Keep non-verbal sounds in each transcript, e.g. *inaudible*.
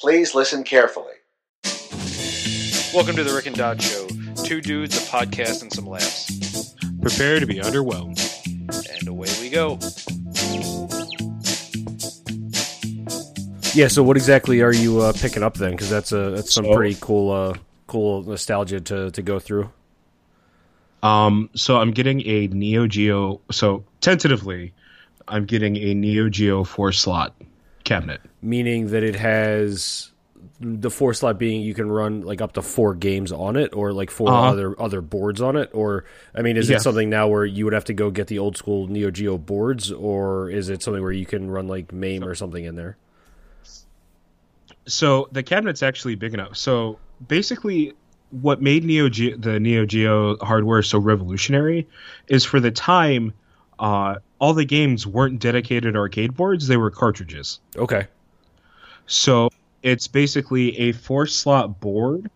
Please listen carefully. Welcome to the Rick and Don Show. Two dudes, a podcast, and some laughs. Prepare to be underwhelmed. And away we go. Yeah. So, what exactly are you uh, picking up then? Because that's a that's some So- pretty cool uh, cool nostalgia to to go through. Um, so I'm getting a Neo Geo. So tentatively, I'm getting a Neo Geo four slot cabinet. Meaning that it has the four slot being you can run like up to four games on it, or like 4 Uh-huh. other other boards on it. Or I mean, is Yeah. it something now where you would have to go get the old school Neo Geo boards, or is it something where you can run like MAME or something in there? So the cabinet's actually big enough. So basically, what made Neo Geo, the Neo Geo hardware so revolutionary is for the time, uh, all the games weren't dedicated arcade boards; they were cartridges. Okay. So it's basically a four slot board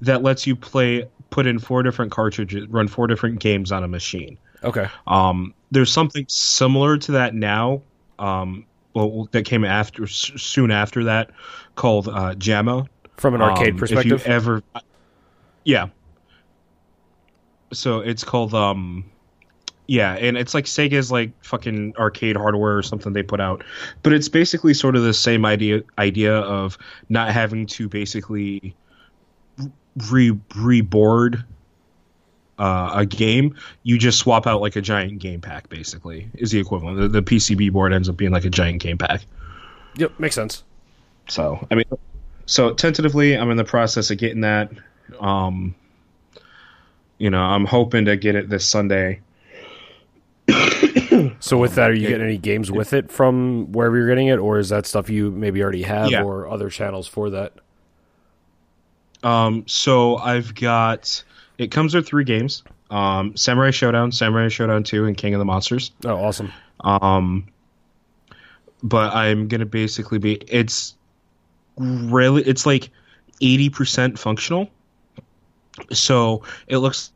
that lets you play, put in four different cartridges, run four different games on a machine. Okay. Um, there's something similar to that now. Um, well, that came after s- soon after that, called uh, JAMMA. From an arcade Um, perspective. If you ever, yeah. So it's called um, yeah, and it's like Sega's like fucking arcade hardware or something they put out, but it's basically sort of the same idea idea of not having to basically re reboard uh, a game. You just swap out like a giant game pack. Basically, is the equivalent. The, the PCB board ends up being like a giant game pack. yep. Makes sense. So I mean, so tentatively, I'm in the process of getting that. Um, you know, I'm hoping to get it this Sunday. So with that, are you getting any games with it from wherever you're getting it, or is that stuff you maybe already have, Yeah. or other channels for that? Um, so I've got it comes with three games: um, Samurai Shodown, Samurai Shodown Two, and King of the Monsters. Oh, awesome. Um, but I'm gonna basically be it's really it's like eighty percent functional. So it looks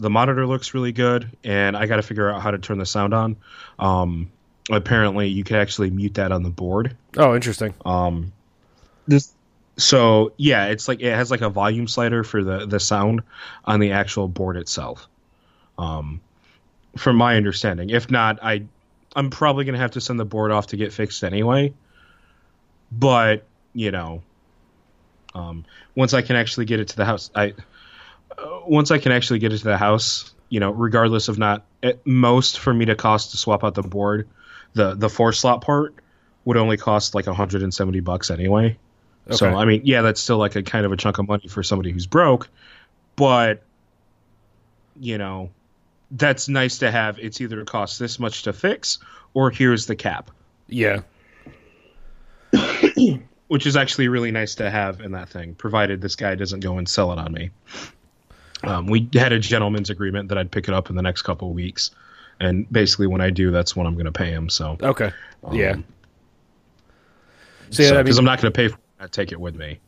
the monitor looks really good, and I got to figure out how to turn the sound on. Um, apparently, you can actually mute that on the board. Oh, interesting. Um, this so yeah, it's like it has like a volume slider for the the sound on the actual board itself. Um, from my understanding, if not, I I'm probably gonna have to send the board off to get fixed anyway. But you know, um, once I can actually get it to the house, I Uh, once I can actually get it to the house, you know, regardless of not at most for me to cost to swap out the board, the the four slot part would only cost like 170 bucks anyway. So I mean, yeah, that's still like a kind of a chunk of money for somebody who's broke, but you know, that's nice to have. It's either it costs this much to fix or here's the cap, Yeah. *coughs* which is actually really nice to have in that thing, provided this guy doesn't go and sell it on me. Um, we had a gentleman's agreement that I'd pick it up in the next couple of weeks, and basically when I do, that's when I'm going to pay him. So Okay. yeah. Um, So, yeah, I because mean, I'm not going to pay for it, I take it with me.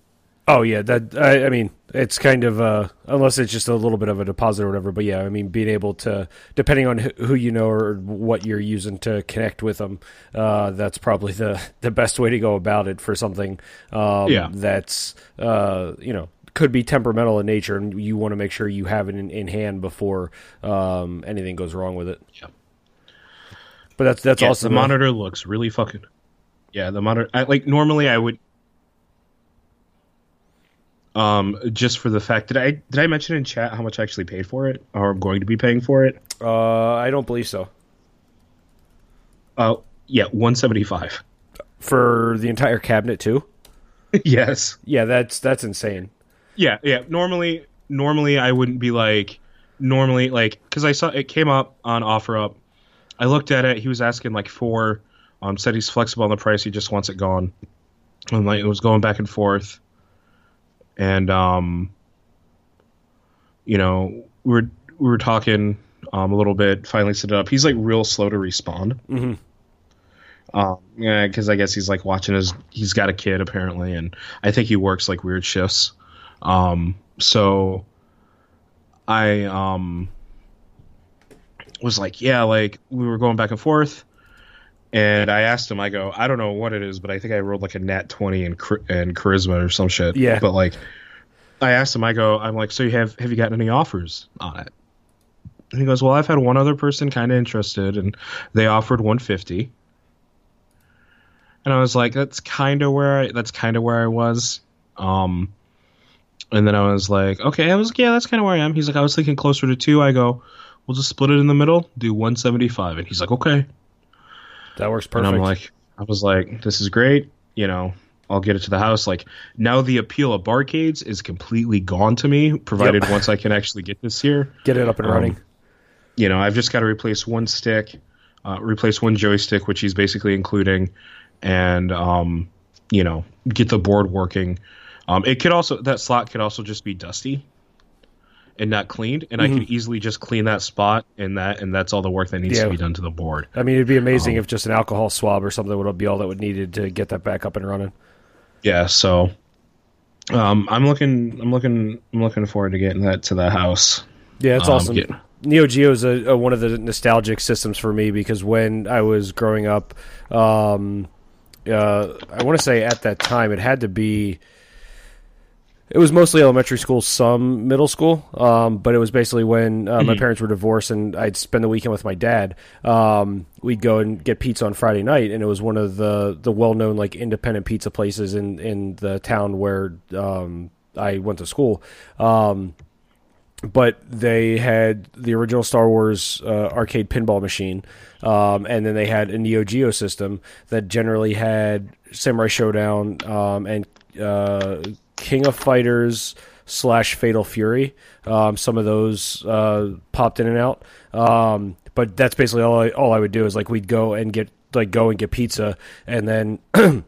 oh yeah, that I, I mean, it's kind of uh, unless it's just a little bit of a deposit or whatever. But yeah, I mean, being able to, depending on who who you know or what you're using to connect with them, uh, that's probably the the best way to go about it for something um, Yeah. that's uh, you know could be temperamental in nature, and you want to make sure you have it in, in hand before um, anything goes wrong with it. Yeah. But that's that's Yeah, awesome. The monitor looks really fucking. Yeah, the monitor. I, like normally, I would. Um, just for the fact that I did I mention in chat how much I actually paid for it, or I'm going to be paying for it. Uh, I don't believe so. Uh, yeah, one seventy five. For the entire cabinet too. *laughs* yes. Yeah, that's that's insane. Yeah, yeah. Normally, normally I wouldn't be like, normally like because I saw it came up on OfferUp. I looked at it. He was asking like four. Um, said he's flexible on the price. He just wants it gone. And like it was going back and forth. And um, you know, we were we were talking um a little bit. Finally set it up. He's like real slow to respond. Mm-hmm. Um, yeah, because I guess he's like watching his. He's got a kid apparently, and I think he works like weird shifts. Um, so I um was like, yeah, like we were going back and forth, and I asked him. I go, I don't know what it is, but I think I rolled like a nat twenty in in charisma or some shit. Yeah. But like, I asked him. I go, I'm like, so you have have you gotten any offers on it? And he goes, well, I've had one other person kind of interested, and they offered one fifty. And I was like, that's kind of where I that's kind of where I was. Um, and then I was like, okay, I was like, yeah, that's kind of where I am. He's like, I was thinking closer to two. I go, we'll just split it in the middle, do one seventy five, and he's like, okay. That works perfect. And I'm like, I was like, this is great. You know, I'll get it to the house. Like now, the appeal of barcades is completely gone to me, provided Yep. once I can actually get this here. Get it up and Um, running. You know, I've just got to replace one stick, uh, replace one joystick, which he's basically including, and um, you know, get the board working. Um, it could also that slot could also just be dusty and not cleaned, and I could easily just clean that spot and that, and that's all the work that needs Yeah. to be done to the board. I mean, it'd be um, amazing if just an alcohol swab or something would be all that would needed to get that back up and running. yeah so um i'm looking i'm looking i'm looking forward to getting that to the house Yeah, it's Um, awesome. Neo Geo is a, a, one of the nostalgic systems for me because when I was growing up, um, uh, I want to say at that time it had to be. It was mostly elementary school, some middle school, um, but it was basically when uh, my parents were divorced and I'd spend the weekend with my dad. Um, we'd go and get pizza on Friday night, and it was one of the the well known like independent pizza places in in the town where um, I went to school. Um, but they had the original Star Wars uh, arcade pinball machine, um, and then they had a Neo Geo system that generally had Samurai Shodown um, and uh, King of Fighters slash Fatal Fury. Um, some of those uh, popped in and out, um, but that's basically all I, all I would do is like we'd go and get like go and get pizza, and then. *clears throat*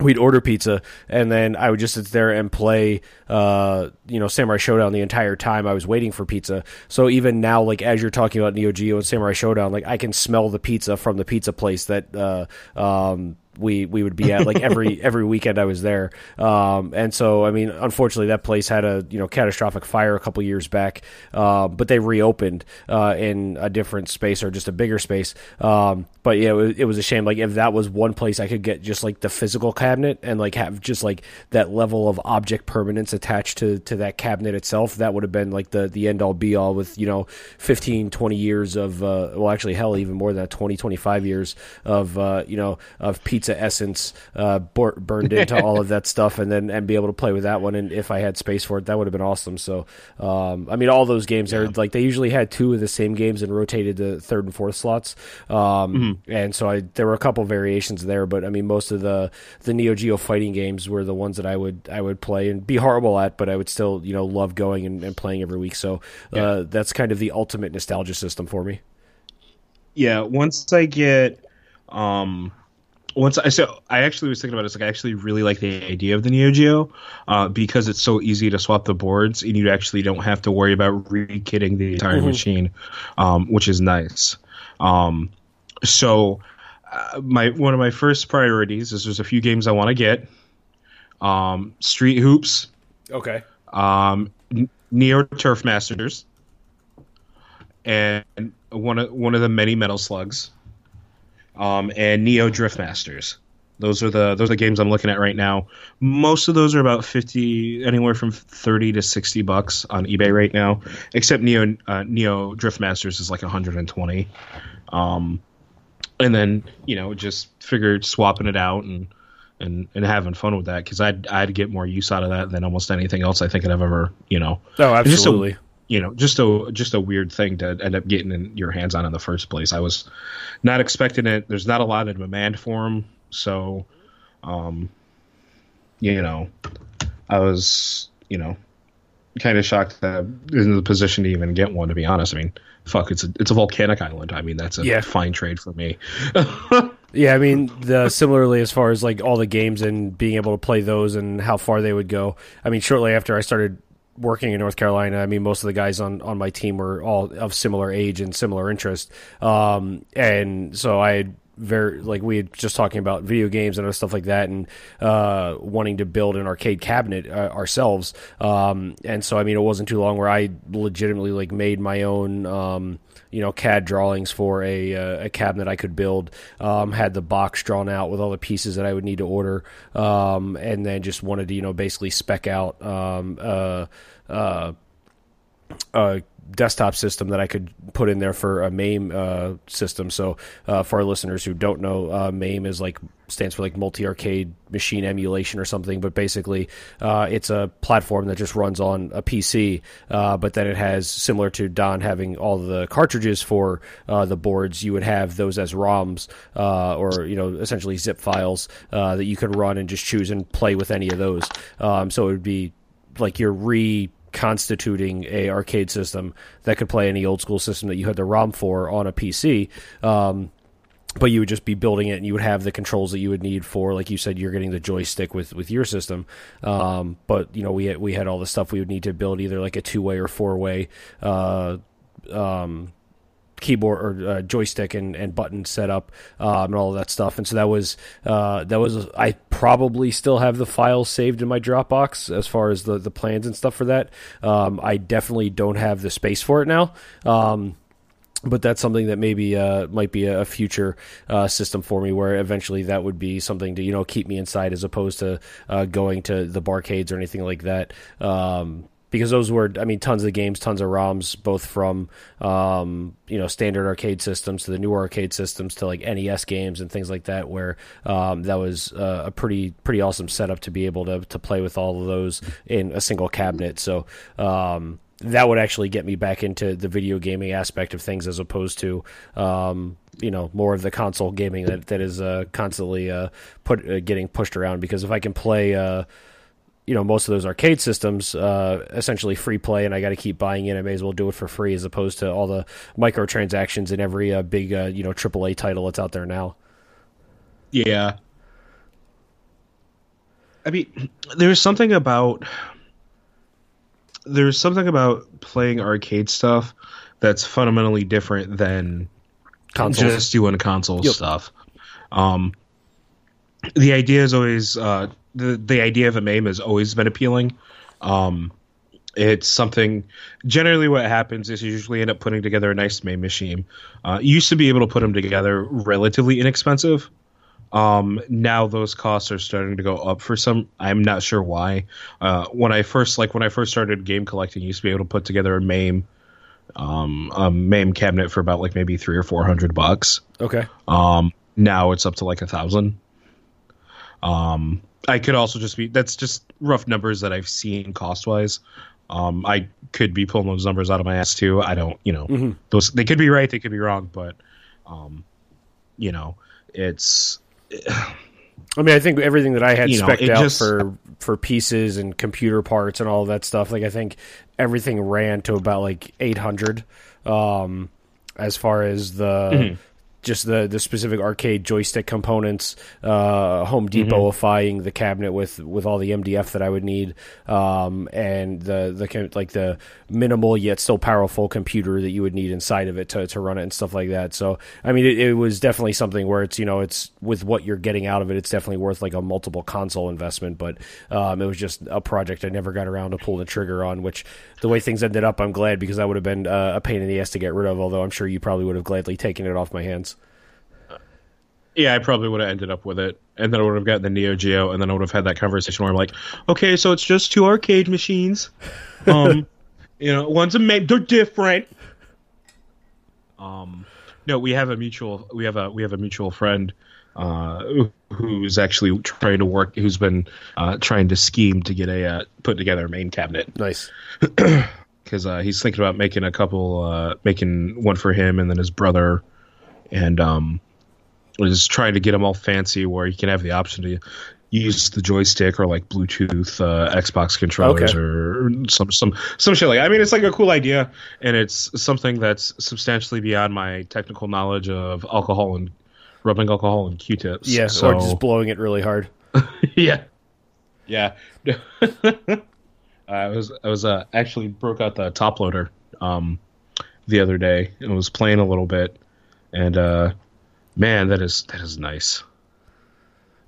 we'd order pizza and then I would just sit there and play uh you know Samurai Shodown the entire time I was waiting for pizza. So even now like as you're talking about Neo Geo and Samurai Shodown like I can smell the pizza from the pizza place that uh um we we would be at like every *laughs* every weekend I was there. Um and so I mean unfortunately that place had a you know catastrophic fire a couple years back. Uh, but they reopened uh in a different space or just a bigger space. Um but yeah it was, it was a shame like if that was one place I could get just like the physical cabinet and like have just like that level of object permanence attached to to that cabinet itself that would have been like the the end all be all with you know 15 20 years of uh well actually hell even more than that 20 25 years of uh you know of pizza essence uh burned into all of that stuff and then and be able to play with that one. And if I had space for it that would have been awesome. So um I mean all those games are like they usually had two of the same games and rotated the third and fourth slots. Um and so I there were a couple variations there but I mean most of the the Neo Geo fighting games were the ones that I would I would play and be horrible at but I would still you know love going and, and playing every week. So uh, that's kind of the ultimate nostalgia system for me. Yeah once i get um once i so i actually was thinking about it, it's like i actually really like the idea of the neo geo uh, because it's so easy to swap the boards and you actually don't have to worry about re-kitting the entire machine um, which is nice. Um, so uh, my one of my first priorities is there's a few games i want to get. Um, street hoops. Okay. Um, Neo Turf Masters, and one of one of the many Metal Slugs, um, and Neo Drift Masters. Those are the those are the games I'm looking at right now. Most of those are about fifty, anywhere from thirty to sixty bucks on eBay right now. Except Neo uh, Neo Drift Masters is like 120. Um, and then you know just figured swapping it out and and, and having fun with that because I'd I'd get more use out of that than almost anything else I think I'd have ever you know oh It's just absolutely you know just a just a weird thing to end up getting in your hands on in the first place. I was not expecting it. There's not a lot of demand for them, so um, you know, I was you know kind of shocked that I'm in the position to even get one. To be honest, I mean, fuck, it's a it's a volcanic island. I mean, that's a Yeah. fine trade for me. *laughs* Yeah, I mean, the similarly as far as like all the games and being able to play those and how far they would go. I mean, shortly after I started working in North Carolina, I mean, most of the guys on on my team were all of similar age and similar interest. Um, and so I had very like we had just talking about video games and other stuff like that, and uh, wanting to build an arcade cabinet uh, ourselves. Um, and so, I mean, it wasn't too long where I legitimately like made my own. Um, you know CAD drawings for a uh, a cabinet I could build. Um, had the box drawn out with all the pieces that I would need to order, um, and then just wanted to you know basically spec out um, uh, uh, a desktop system that I could put in there for a MAME uh, system. So uh, for our listeners who don't know, uh, MAME is like stands for like multi arcade machine emulation or something. But basically, uh, it's a platform that just runs on a PC. Uh, but then it has similar to Don having all the cartridges for uh, the boards. You would have those as ROMs or you know essentially zip files that you could run and just choose and play with any of those. Um, so it would be like you're re constituting a arcade system that could play any old school system that you had the ROM for on a PC. Um, but you would just be building it, and you would have the controls that you would need for, like you said, you're getting the joystick with with your system. Um, but you know, we had, we had all the stuff we would need to build, either like a two way or four way uh, um, keyboard or uh, joystick and, and button setup um, and all of that stuff. And so that was uh, that was I probably still have the files saved in my Dropbox as far as the the plans and stuff for that. Um, I definitely don't have the space for it now. Um, but that's something that maybe uh, might be a future uh, system for me, where eventually that would be something to you know keep me inside as opposed to uh, going to the barcades or anything like that. Um, because those were, I mean, tons of games, tons of ROMs, both from um, you know standard arcade systems to the new arcade systems to like NES games and things like that, where um, that was uh, a pretty pretty awesome setup to be able to to play with all of those in a single cabinet. So. Um, that would actually get me back into the video gaming aspect of things as opposed to um, you know more of the console gaming that that is uh, constantly uh, put uh, getting pushed around because if I can play uh, you know most of those arcade systems uh, essentially free play, and I got to keep buying in. I may as well do it for free as opposed to all the microtransactions in every uh, big uh, you know AAA title that's out there now. Yeah, I mean, *clears throat* there's something about there's something about playing arcade stuff that's fundamentally different than Consoles. just doing console Yep. stuff. Um, the idea is always uh, the the idea of a MAME has always been appealing. Um, it's something. Generally, what happens is you usually end up putting together a nice MAME machine. Uh, you used to be able to put them together relatively inexpensive. Um, now those costs are starting to go up for some. I'm not sure why. Uh, when I first like when I first started game collecting, you used to be able to put together a MAME um, a MAME cabinet for about like maybe three or four hundred bucks. Okay. Um, now it's up to like a thousand. Um, I could also just be that's just rough numbers that I've seen cost wise. Um, I could be pulling those numbers out of my ass too. I don't, you know, Mhm. those they could be right, they could be wrong, but um, you know, it's I mean, I think everything that I had You know, spec'd out just- for for pieces and computer parts and all that stuff, like I think everything ran to about like eight hundred. Um, as far as the Mm-hmm. Just the the specific arcade joystick components, uh, Home Mm-hmm. The cabinet with with all the MDF that I would need, um, and the the like the minimal yet still powerful computer that you would need inside of it to to run it and stuff like that. So I mean, it, it was definitely something where it's you know it's with what you're getting out of it, it's definitely worth like a multiple console investment. But um, it was just a project I never got around to pull the trigger on. Which the way things ended up, I'm glad because that would have been uh, a pain in the ass to get rid of. Although I'm sure you probably would have gladly taken it off my hands. yeah, I probably would have ended up with it, and then I would have gotten the Neo Geo, and then I would have had that conversation where I'm like, okay, so it's just two arcade machines, *laughs* um, you know, one's a MAME, they're different. Um, no, we have a mutual, we have a we have a mutual friend, uh, who's actually trying to work, who's been uh, trying to scheme to get a uh, put together a MAME cabinet Nice. *clears throat* because uh, he's thinking about making a couple, uh, making one for him and then his brother, and um, is trying to get them all fancy where you can have the option to use the joystick or like Bluetooth uh, Xbox controllers Okay. or some some some shit like. I mean, it's like a cool idea, and it's something that's substantially beyond my technical knowledge of alcohol and rubbing alcohol and Q-tips. Yeah, so, or just blowing it really hard. *laughs* yeah, yeah. *laughs* I was I was uh, actually broke out the top loader um, the other day and was playing a little bit, and uh, Man, that is that is nice.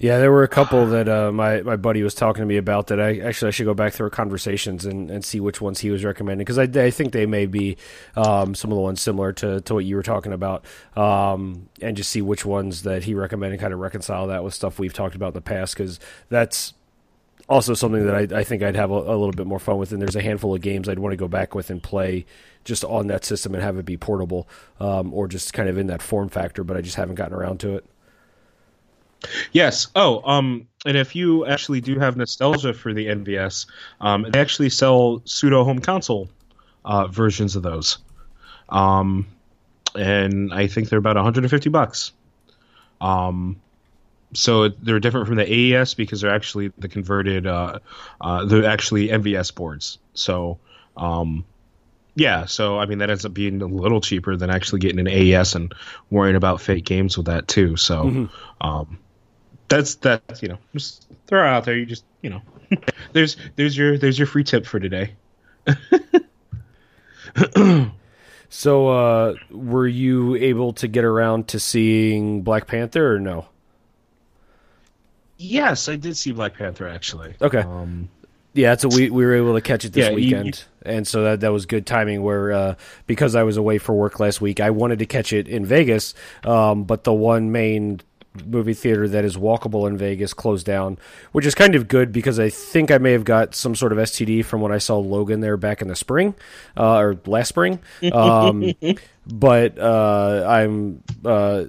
Yeah, there were a couple that uh, my my buddy was talking to me about that. I actually I should go back through our conversations and, and see which ones he was recommending because I, I think they may be um, some of the ones similar to, to what you were talking about, um, and just see which ones that he recommended kind of reconcile that with stuff we've talked about in the past because that's also something that I, I think I'd have a, a, little bit more fun with. And there's a handful of games I'd want to go back with and play just on that system and have it be portable um, or just kind of in that form factor, but I just haven't gotten around to it. Yes. Oh, um, and if you actually do have nostalgia for the MVS, um, they actually sell pseudo home console uh, versions of those. Um, and I think they're about 150 bucks. Um, so they're different from the AES because they're actually the converted, uh, uh, they're actually MVS boards. So, um, yeah, so I mean that ends up being a little cheaper than actually getting an AES and worrying about fake games with that too. So, mm-hmm. um, that's that you know just throw it out there. You just you know *laughs* there's there's your there's your free tip for today. *laughs* so uh were you able to get around to seeing Black Panther or no? Yes, I did see Black Panther actually. Okay. Um, yeah, so we we were able to catch it this yeah, weekend, you, you, and so that that was good timing. Where uh, because I was away for work last week, I wanted to catch it in Vegas, um, but the one main movie theater that is walkable in Vegas closed down, which is kind of good because I think I may have got some sort of STD from when I saw Logan there back in the spring uh, or last spring. *laughs* Um, but uh, I'm uh,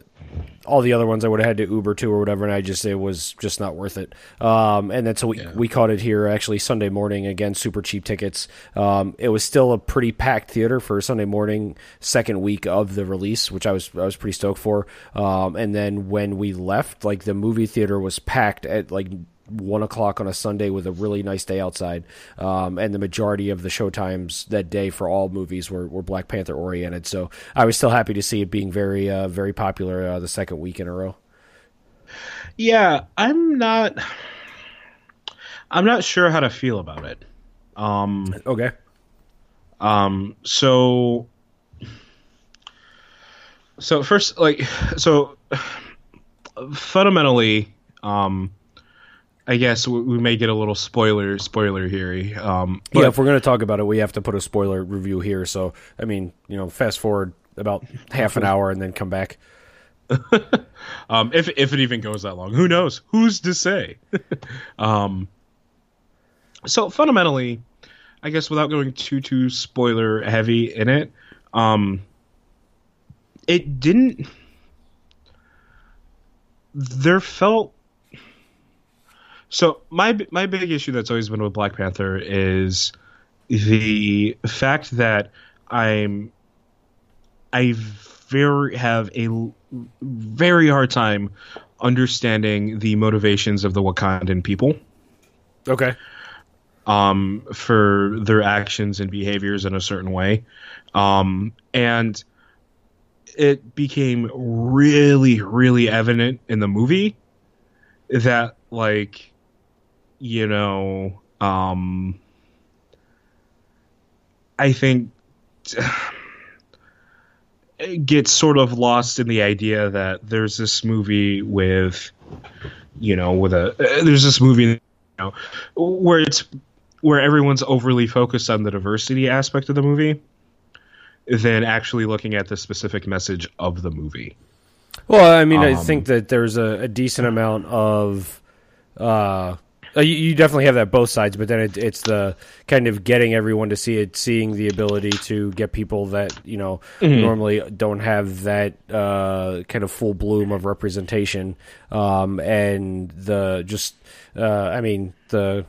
all the other ones I would have had to Uber to or whatever, and I just it was just not worth it. Um, and then so we, yeah. we caught it here actually Sunday morning again, super cheap tickets. Um, it was still a pretty packed theater for Sunday morning, second week of the release, which I was I was pretty stoked for. Um, and then when we left, like the movie theater was packed at like one o'clock on a Sunday with a really nice day outside. Um, and the majority of the showtimes that day for all movies were, were Black Panther oriented. So I was still happy to see it being very, uh, very popular uh, the second week in a row. Yeah, I'm not. I'm not sure how to feel about it. Um, okay. Um. So. So first, like, so fundamentally, um, I guess we may get a little spoiler spoiler here. Um, yeah, if we're going to talk about it, we have to put a spoiler review here. So, I mean, you know, fast forward about half an hour and then come back. *laughs* um, if if it even goes that long, who knows? Who's to say? *laughs* um, so fundamentally, I guess without going too too spoiler heavy in it, um, it didn't. There felt so my my big issue that's always been with Black Panther is the fact that I'm I very have a very hard time understanding the motivations of the Wakandan people. Okay. Um, for their actions and behaviors in a certain way, um, and it became really, really evident in the movie that like you know, um, I think gets sort of lost in the idea that there's this movie with, you know, with a there's this movie, you know, where it's where everyone's overly focused on the diversity aspect of the movie than actually looking at the specific message of the movie. Well, I mean, um, I think that there's a, a decent amount of uh, you, you, definitely have that both sides, but then it, it's the kind of getting everyone to see it, seeing the ability to get people that you know mm-hmm. normally don't have that uh, kind of full bloom of representation, um, and the just uh, I mean the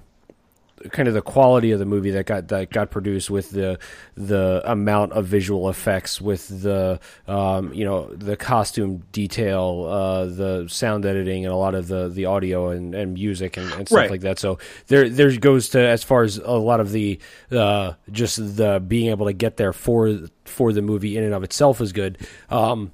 kind of the quality of the movie that got that got produced with the the amount of visual effects with the um, you know the costume detail uh, the sound editing and a lot of the the audio and, and music and, and stuff right. like that so there there goes to as far as a lot of the uh, just the being able to get there for for the movie in and of itself is good um,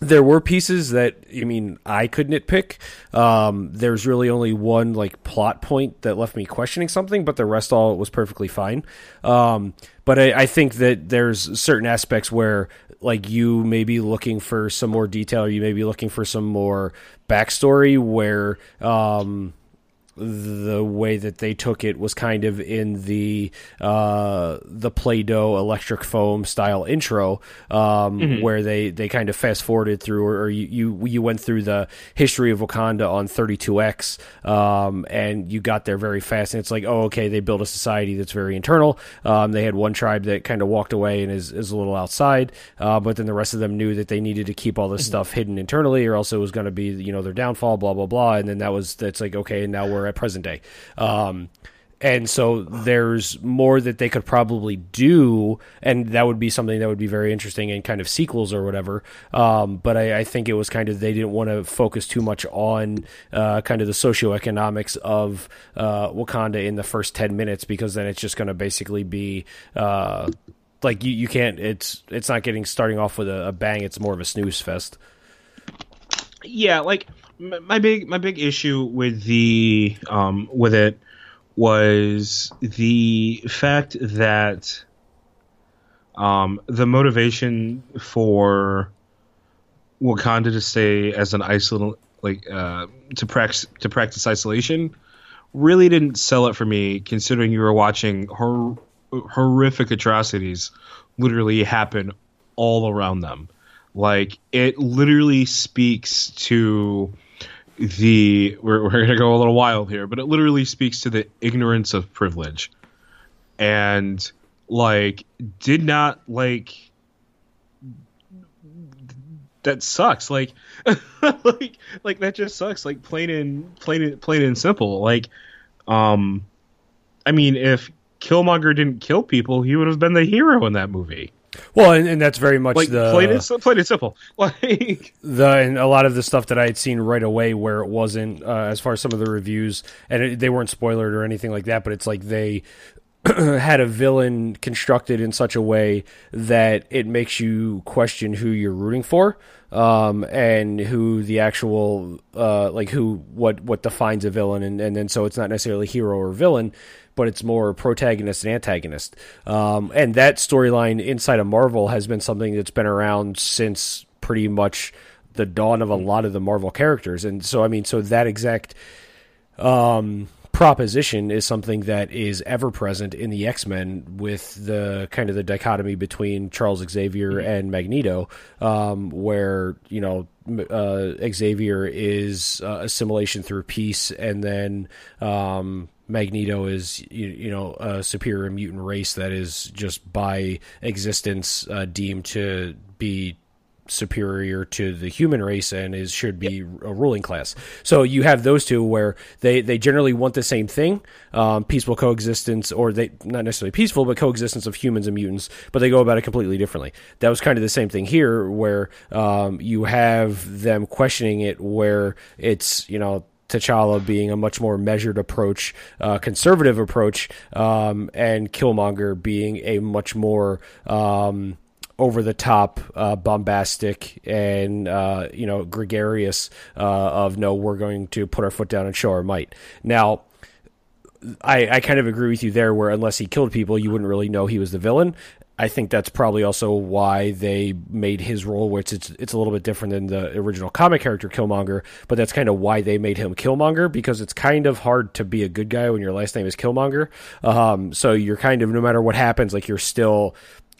there were pieces that I mean I could nitpick. Um, there's really only one like plot point that left me questioning something, but the rest all was perfectly fine. Um, but I, I think that there's certain aspects where like you may be looking for some more detail, or you may be looking for some more backstory where um, the way that they took it was kind of in the uh, the Play-Doh electric foam style intro, um, mm-hmm. where they, they kind of fast forwarded through, or, or, you, you you went through the history of Wakanda on 32x, um, and you got there very fast, and it's like, oh, okay, they built a society that's very internal. Um, they had one tribe that kind of walked away and is, is a little outside, uh, but then the rest of them knew that they needed to keep all this mm-hmm. stuff hidden internally, or else it was going to be you know their downfall, blah blah blah, and then that was that's like okay, and now we're at present day. Um, and so there's more that they could probably do, and that would be something that would be very interesting in kind of sequels or whatever. Um, but I, I, think it was kind of they didn't want to focus too much on uh, kind of the socioeconomics of uh, Wakanda in the first ten minutes because then it's just going to basically be. Uh, like you, you can't it's it's not getting starting off with a, a bang it's more of a snooze fest yeah like my big my big issue with the um, with it was the fact that um, the motivation for Wakanda to stay as an isolate like uh, to practice to practice isolation really didn't sell it for me considering you were watching hor- horrific atrocities literally happen all around them. Like it literally speaks to the we're, we're going to go a little wild here, but it literally speaks to the ignorance of privilege, and like did not like that sucks. Like, *laughs* like, like that just sucks. Like plain and plain and plain and simple. Like, um, I mean, if Killmonger didn't kill people, he would have been the hero in that movie. Well, and, and that's very much like, the plain and, plain and simple. *laughs* Like the and a lot of the stuff that I had seen right away, where it wasn't uh, as far as some of the reviews, and it, they weren't spoilered or anything like that, but it's like they *clears throat* had a villain constructed in such a way that it makes you question who you're rooting for um, and who the actual uh, like who what what defines a villain and, and then so it's not necessarily hero or villain but it's more protagonist and antagonist. Um, and that storyline inside of Marvel has been something that's been around since pretty much the dawn of a lot of the Marvel characters. And so, I mean, so that exact um, proposition is something that is ever present in the X Men with the kind of the dichotomy between Charles Xavier mm-hmm. and Magneto, um, where you know uh, Xavier is uh, assimilation through peace, and then um, Magneto is you, you, know a superior mutant race that is just by existence uh, deemed to be superior to the human race and is should be yep. a ruling class. So you have those two where they, they generally want the same thing, um, peaceful coexistence, or they not necessarily peaceful, but coexistence of humans and mutants, but they go about it completely differently. That was kind of the same thing here, where um, you have them questioning it, where it's you know T'Challa being a much more measured approach, uh, conservative approach, um, and Killmonger being a much more um, over the top, uh, bombastic, and uh, you know gregarious uh, of no, we're going to put our foot down and show our might. Now. I, I kind of agree with you there, where unless he killed people, you wouldn't really know he was the villain. I think that's probably also why they made his role, which it's it's a little bit different than the original comic character Killmonger, but that's kind of why they made him Killmonger because it's kind of hard to be a good guy when your last name is Killmonger. Um, so you're kind of no matter what happens, like you're still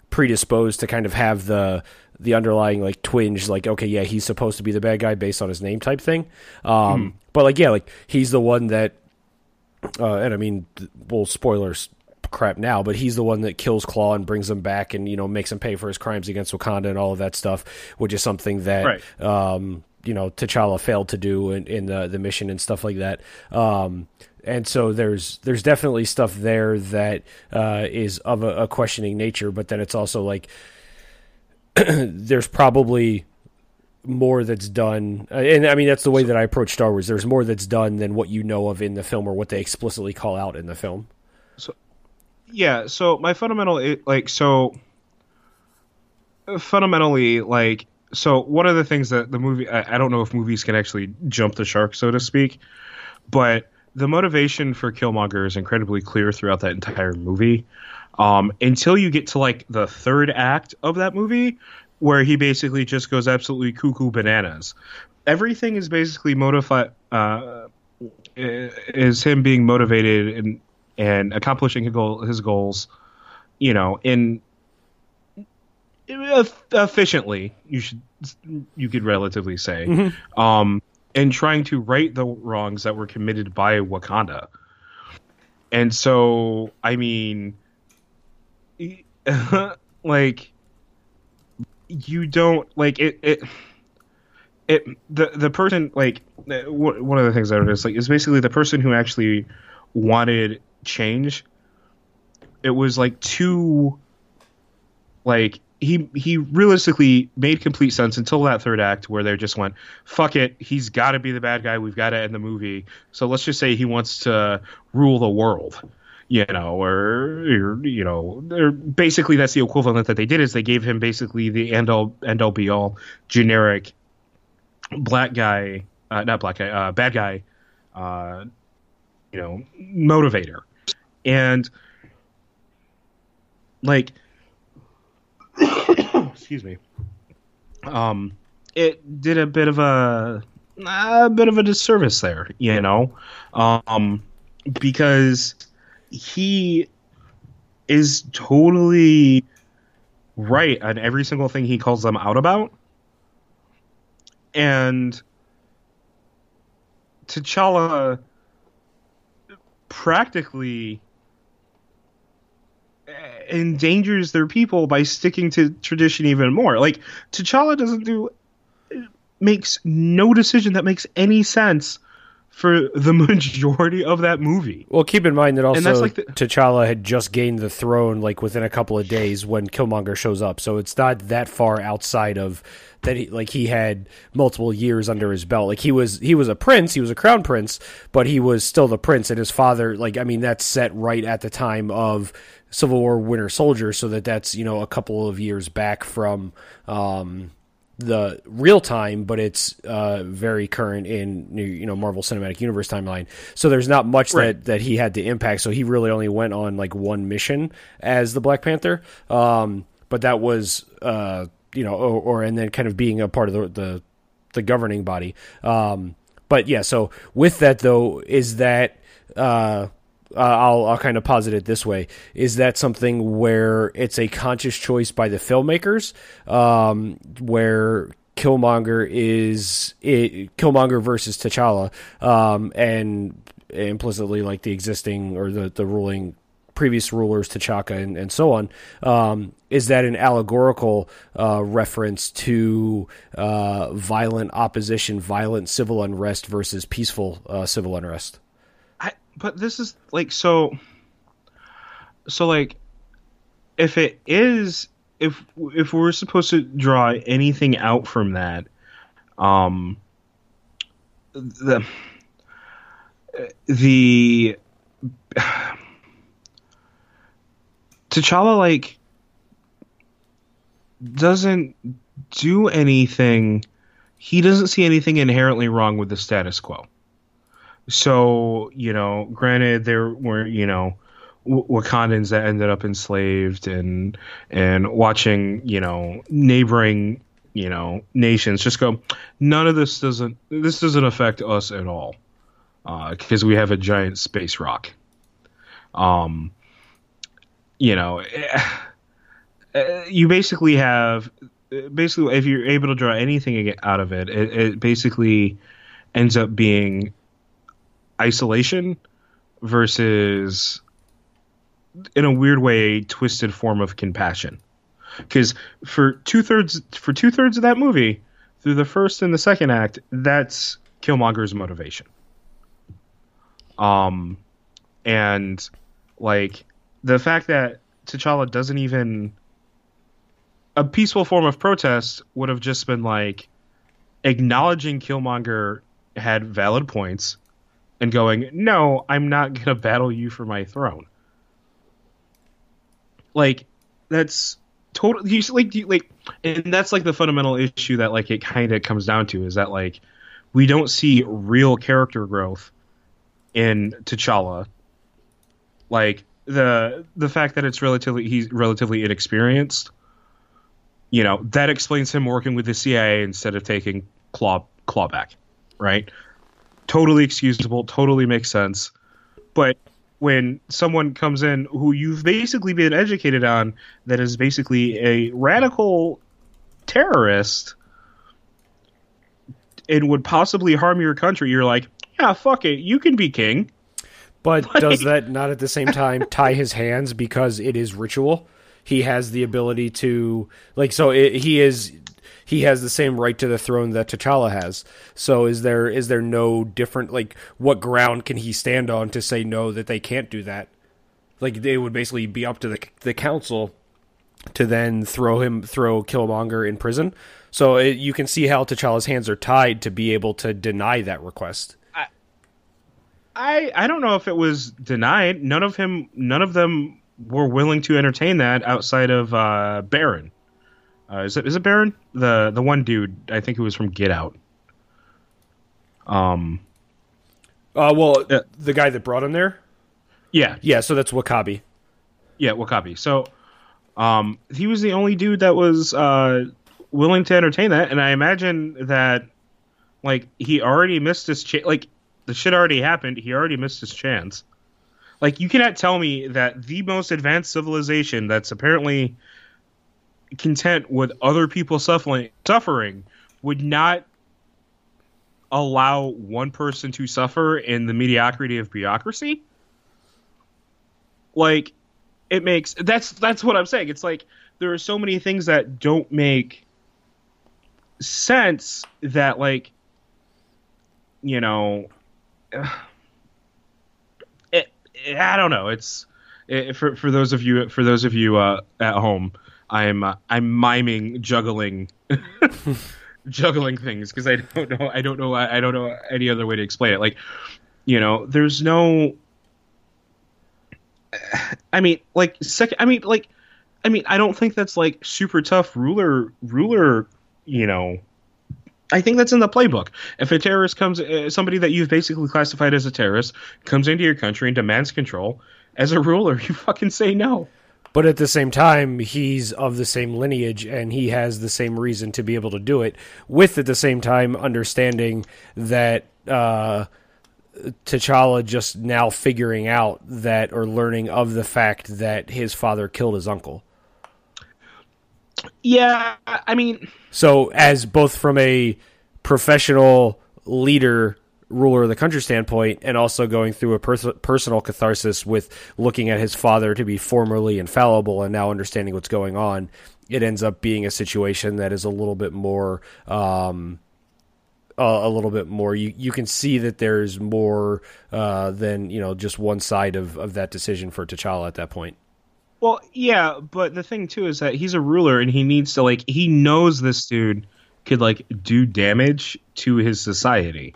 predisposed to kind of have the the underlying like twinge, like okay, yeah, he's supposed to be the bad guy based on his name type thing. Um, hmm. But like yeah, like he's the one that, uh, and I mean, well, spoilers crap now, but he's the one that kills Claw and brings him back and you know makes him pay for his crimes against Wakanda and all of that stuff, which is something that right. um, you know T'Challa failed to do in, in, the the mission and stuff like that. Um, and so there's there's definitely stuff there that uh, is of a, a questioning nature, but then it's also like *clears throat* there's probably more that's done and i mean that's the way that i approach star wars there's more that's done than what you know of in the film or what they explicitly call out in the film yeah, so my fundamental like so fundamentally like so one of the things that the movie I, I don't know if movies can actually jump the shark, so to speak, but the motivation for Killmonger is incredibly clear throughout that entire movie. Um, until you get to like the third act of that movie, where he basically just goes absolutely cuckoo bananas. Everything is basically motivated. Uh, is him being motivated and and accomplishing his, goal, his goals, you know, in efficiently. You should you could relatively say, mm-hmm. um, and trying to right the wrongs that were committed by Wakanda. And so, I mean, *laughs* like you don't like it. It it the the person like one of the things I noticed like is basically the person who actually wanted change. It was like too like he he realistically made complete sense until that third act where they just went fuck it he's got to be the bad guy we've got to end the movie so let's just say he wants to rule the world you know or, or you know basically that's the equivalent that they did is they gave him basically the end all end all be all generic black guy uh, not black guy uh, bad guy uh, you know motivator and like *coughs* excuse me. Um, it did a bit of a a bit of a disservice there, you know, um, because he is totally right on every single thing he calls them out about, and T'Challa practically endangers their people by sticking to tradition even more. Like T'Challa doesn't do makes no decision that makes any sense for the *laughs* majority of that movie. Well, keep in mind that also like the, T'Challa had just gained the throne like within a couple of days when Killmonger shows up, so it's not that far outside of that. He like he had multiple years under his belt. Like he was he was a prince, he was a crown prince, but he was still the prince, and his father like I mean that's set right at the time of Civil War Winter Soldier, so that that's you know a couple of years back from um, the real time, but it's uh, very current in you know Marvel Cinematic Universe timeline. So there's not much right. that that he had to impact. So he really only went on like one mission as the Black Panther. Um, but that was uh, you know, or, or, and then kind of being a part of the the, the governing body. Um, but yeah, so with that though, is that uh, uh, I'll I'll kind of posit it this way: is that something where it's a conscious choice by the filmmakers, um, where Killmonger is it, Killmonger versus T'Challa, um, and implicitly like the existing or the the ruling previous rulers, T'Chaka and, and so on. Um, is that an allegorical uh, reference to uh, violent opposition, violent civil unrest versus peaceful uh, civil unrest? But this is like so so like if it is if if we're supposed to draw anything out from that um the the *sighs* T'Challa like doesn't do anything he doesn't see anything inherently wrong with the status quo so you know, granted, there were you know Wakandans that ended up enslaved and and watching you know neighboring you know nations just go none of this doesn't this doesn't affect us at all because uh, we have a giant space rock. Um you know you basically have basically if you're able to draw anything out of it it, it basically ends up being isolation versus in a weird way a twisted form of compassion. Because for two-thirds for two-thirds of that movie through the first and the second act that's killmonger's motivation. Um and like the fact that t'challa doesn't even a peaceful form of protest would have just been like acknowledging killmonger had valid points and going, "No, I'm not going to battle you for my throne." Like that's totally you like you, like and that's like the fundamental issue that like it kind of comes down to is that like we don't see real character growth in T'Challa. Like the the fact that it's relatively he's relatively inexperienced, you know, that explains him working with the CIA instead of taking claw clawback, right? Totally excusable, totally makes sense. But when someone comes in who you've basically been educated on that is basically a radical terrorist and would possibly harm your country, you're like, yeah, fuck it, you can be king. But *laughs* does that not at the same time tie his hands because it is ritual? He has the ability to like so it, he is he has the same right to the throne that T'Challa has. So is there is there no different like what ground can he stand on to say no that they can't do that? Like they would basically be up to the the council to then throw him throw Killmonger in prison. So it, you can see how T'Challa's hands are tied to be able to deny that request. I I don't know if it was denied. None of him, none of them were willing to entertain that outside of uh, Baron. Uh, is it is it Baron? The the one dude I think it was from Get Out. Um. Uh, well, uh, the guy that brought him there. Yeah, yeah. So that's W'Kabi. Yeah, W'Kabi. So, um, he was the only dude that was uh willing to entertain that, and I imagine that, like, he already missed his chance. Like, the shit already happened. He already missed his chance. Like you cannot tell me that the most advanced civilization that's apparently content with other people suffering suffering would not allow one person to suffer in the mediocrity of bureaucracy. Like it makes that's that's what I'm saying. It's like there are so many things that don't make sense that like you know it, *sighs* it, I don't know. It's it, for for those of you for those of you uh, at home. I'm uh, I'm miming juggling *laughs* *laughs* juggling things because I don't know I don't know I don't know any other way to explain it. Like, you know, there's no. *sighs* I mean, like second. I mean, like, I mean, I don't think that's like super tough ruler ruler. You know, I think that's in the playbook. If a terrorist comes, uh, somebody that you've basically classified as a terrorist comes into your country and demands control, as a ruler, *laughs* you fucking say no. But at the same time, he's of the same lineage and he has the same reason to be able to do it, with at the same time understanding that uh, T'Challa just now figuring out that or learning of the fact that his father killed his uncle. Yeah, I mean, so as both from a professional leader, ruler of the country standpoint, and also going through a pers- personal catharsis with looking at his father to be formerly infallible and now understanding what's going on, it ends up being a situation that is a little bit more. Um, uh, a little bit more. You you can see that there's more uh, than you know just one side of, of that decision for T'Challa at that point. Well, yeah, but the thing too is that he's a ruler and he needs to like he knows this dude could like do damage to his society.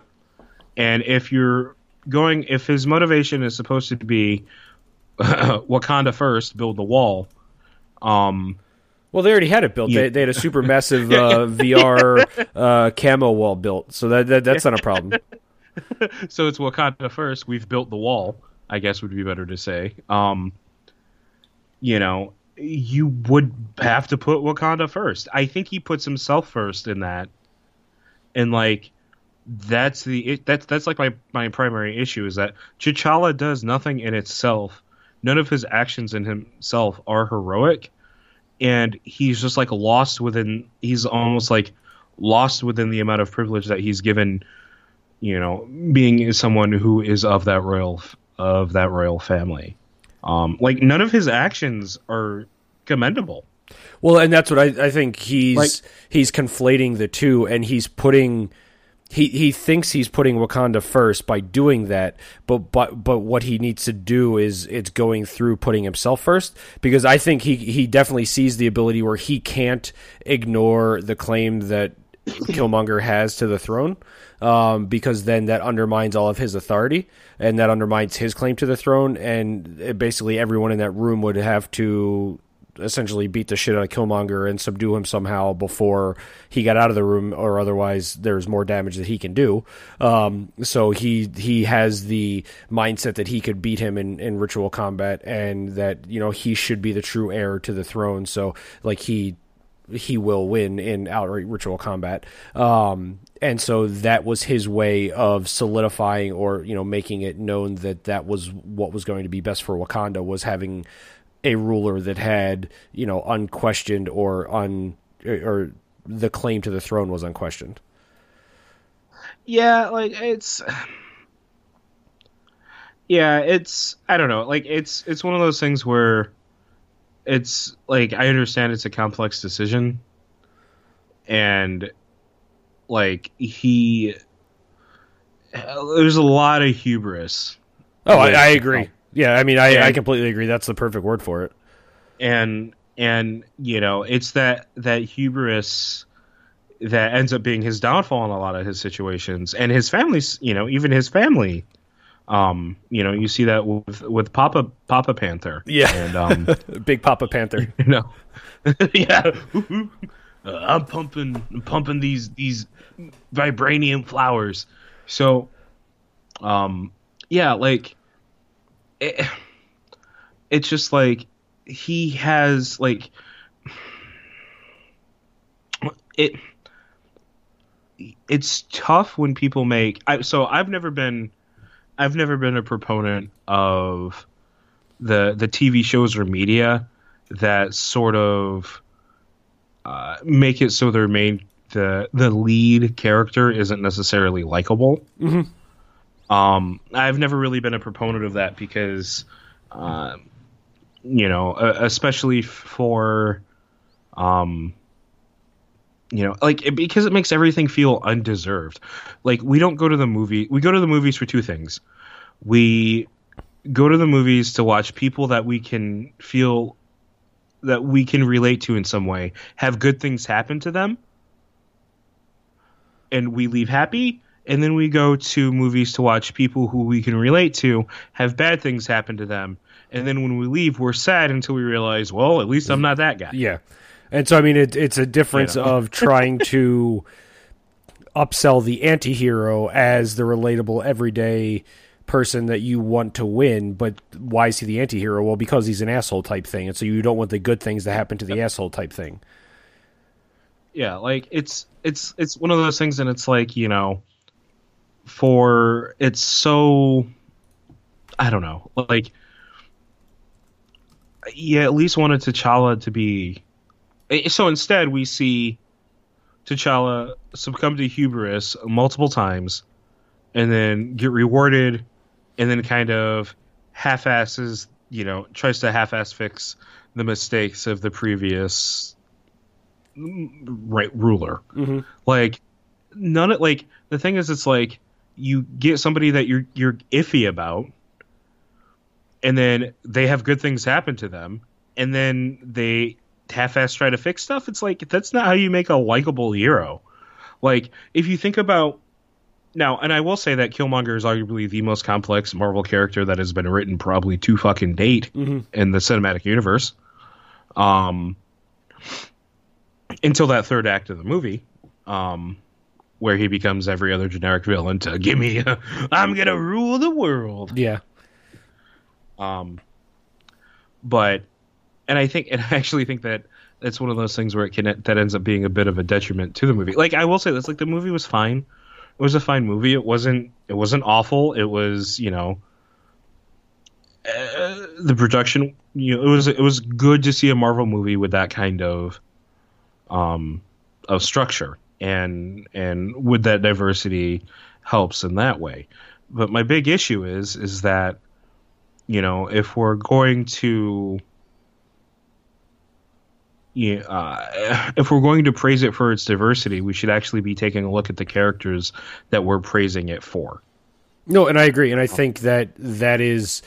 And if you're going if his motivation is supposed to be *laughs* Wakanda first, build the wall, um well, they already had it built. Yeah. They, they, had a super *laughs* massive uh, VR uh, camo wall built, so that, that that's not a problem. *laughs* so it's Wakanda first. We've built the wall. I guess would be better to say. Um, you know, you would have to put Wakanda first. I think he puts himself first in that, and like that's the that's that's like my my primary issue is that T'Challa does nothing in itself. None of his actions in himself are heroic, and he's just like lost within. He's almost like lost within the amount of privilege that he's given. You know, being someone who is of that royal of that royal family. Um, like none of his actions are commendable. Well, and that's what I, I think he's like, he's conflating the two, and he's putting he he thinks he's putting Wakanda first by doing that, but but but what he needs to do is it's going through putting himself first because I think he he definitely sees the ability where he can't ignore the claim that Killmonger has to the throne um, because then that undermines all of his authority and that undermines his claim to the throne. And basically, everyone in that room would have to essentially beat the shit out of Killmonger and subdue him somehow before he got out of the room, or otherwise there's more damage that he can do. Um, so he he has the mindset that he could beat him in, in ritual combat, and that you know he should be the true heir to the throne. So like he he will win in outright ritual combat. Um, and so that was his way of solidifying or you know making it known that that was what was going to be best for Wakanda was having a ruler that had you know unquestioned or un or the claim to the throne was unquestioned. Yeah, like it's yeah, it's I don't know, like it's it's one of those things where it's like I understand it's a complex decision and like he there's a lot of hubris. Oh, I, I agree. Yeah, I mean, I, and, I completely agree. That's the perfect word for it. And and you know, it's that that hubris that ends up being his downfall in a lot of his situations, and his family's. You know, even his family. Um, you know, you see that with with Papa Papa Panther. Yeah, and um, *laughs* Big Papa Panther. *laughs* You know, *laughs* yeah. Uh, I'm pumping I'm pumping these these vibranium flowers. So, um, yeah, like it, it's just like he has like it it's tough when people make I, so I've never been I've never been a proponent of the the TV shows or media that sort of uh, make it so their main the the lead character isn't necessarily likable. Mm-hmm. Um, I've never really been a proponent of that because, uh, you know, especially for, um, you know, like it, because it makes everything feel undeserved. Like we don't go to the movie. We go to the movies for two things. We go to the movies to watch people that we can feel that we can relate to in some way have good things happen to them and we leave happy and then we go to movies to watch people who we can relate to have bad things happen to them and then when we leave we're sad until we realize well at least i'm not that guy yeah and so i mean it, it's a difference you know? of trying to *laughs* upsell the anti-hero as the relatable everyday person that you want to win, but why is he the anti-hero? Well, because he's an asshole type thing, and so you don't want the good things to happen to the asshole type thing. Yeah, like it's it's it's one of those things, and it's like you know, for it's so I don't know, like yeah, at least wanted T'Challa to be. Eh, so instead, we see T'Challa succumb to hubris multiple times, and then get rewarded and then kind of half-asses, you know, tries to half-ass fix the mistakes of the previous right ruler. Mm-hmm. Like none of like the thing is, it's like you get somebody that you're you're iffy about, and then they have good things happen to them, and then they half-ass try to fix stuff. It's like that's not how you make a likable hero. Like if you think about now, and I will say that Killmonger is arguably the most complex Marvel character that has been written probably to fucking date mm-hmm. in the cinematic universe. Um, until that third act of the movie, um, where he becomes every other generic villain to give me, a, *laughs* I'm gonna rule the world. Yeah. Um, but, and I think, and I actually think that it's one of those things where it can that ends up being a bit of a detriment to the movie. Like I will say this, like the movie was fine it was a fine movie. It wasn't it wasn't awful. It was you know uh, the production. You know, it was it was good to see a Marvel movie with that kind of um of structure and and with that diversity helps in that way. But my big issue is is that you know if we're going to yeah, uh, *laughs* if we're going to praise it for its diversity, we should actually be taking a look at the characters that we're praising it for. No, and I agree, and I think that that is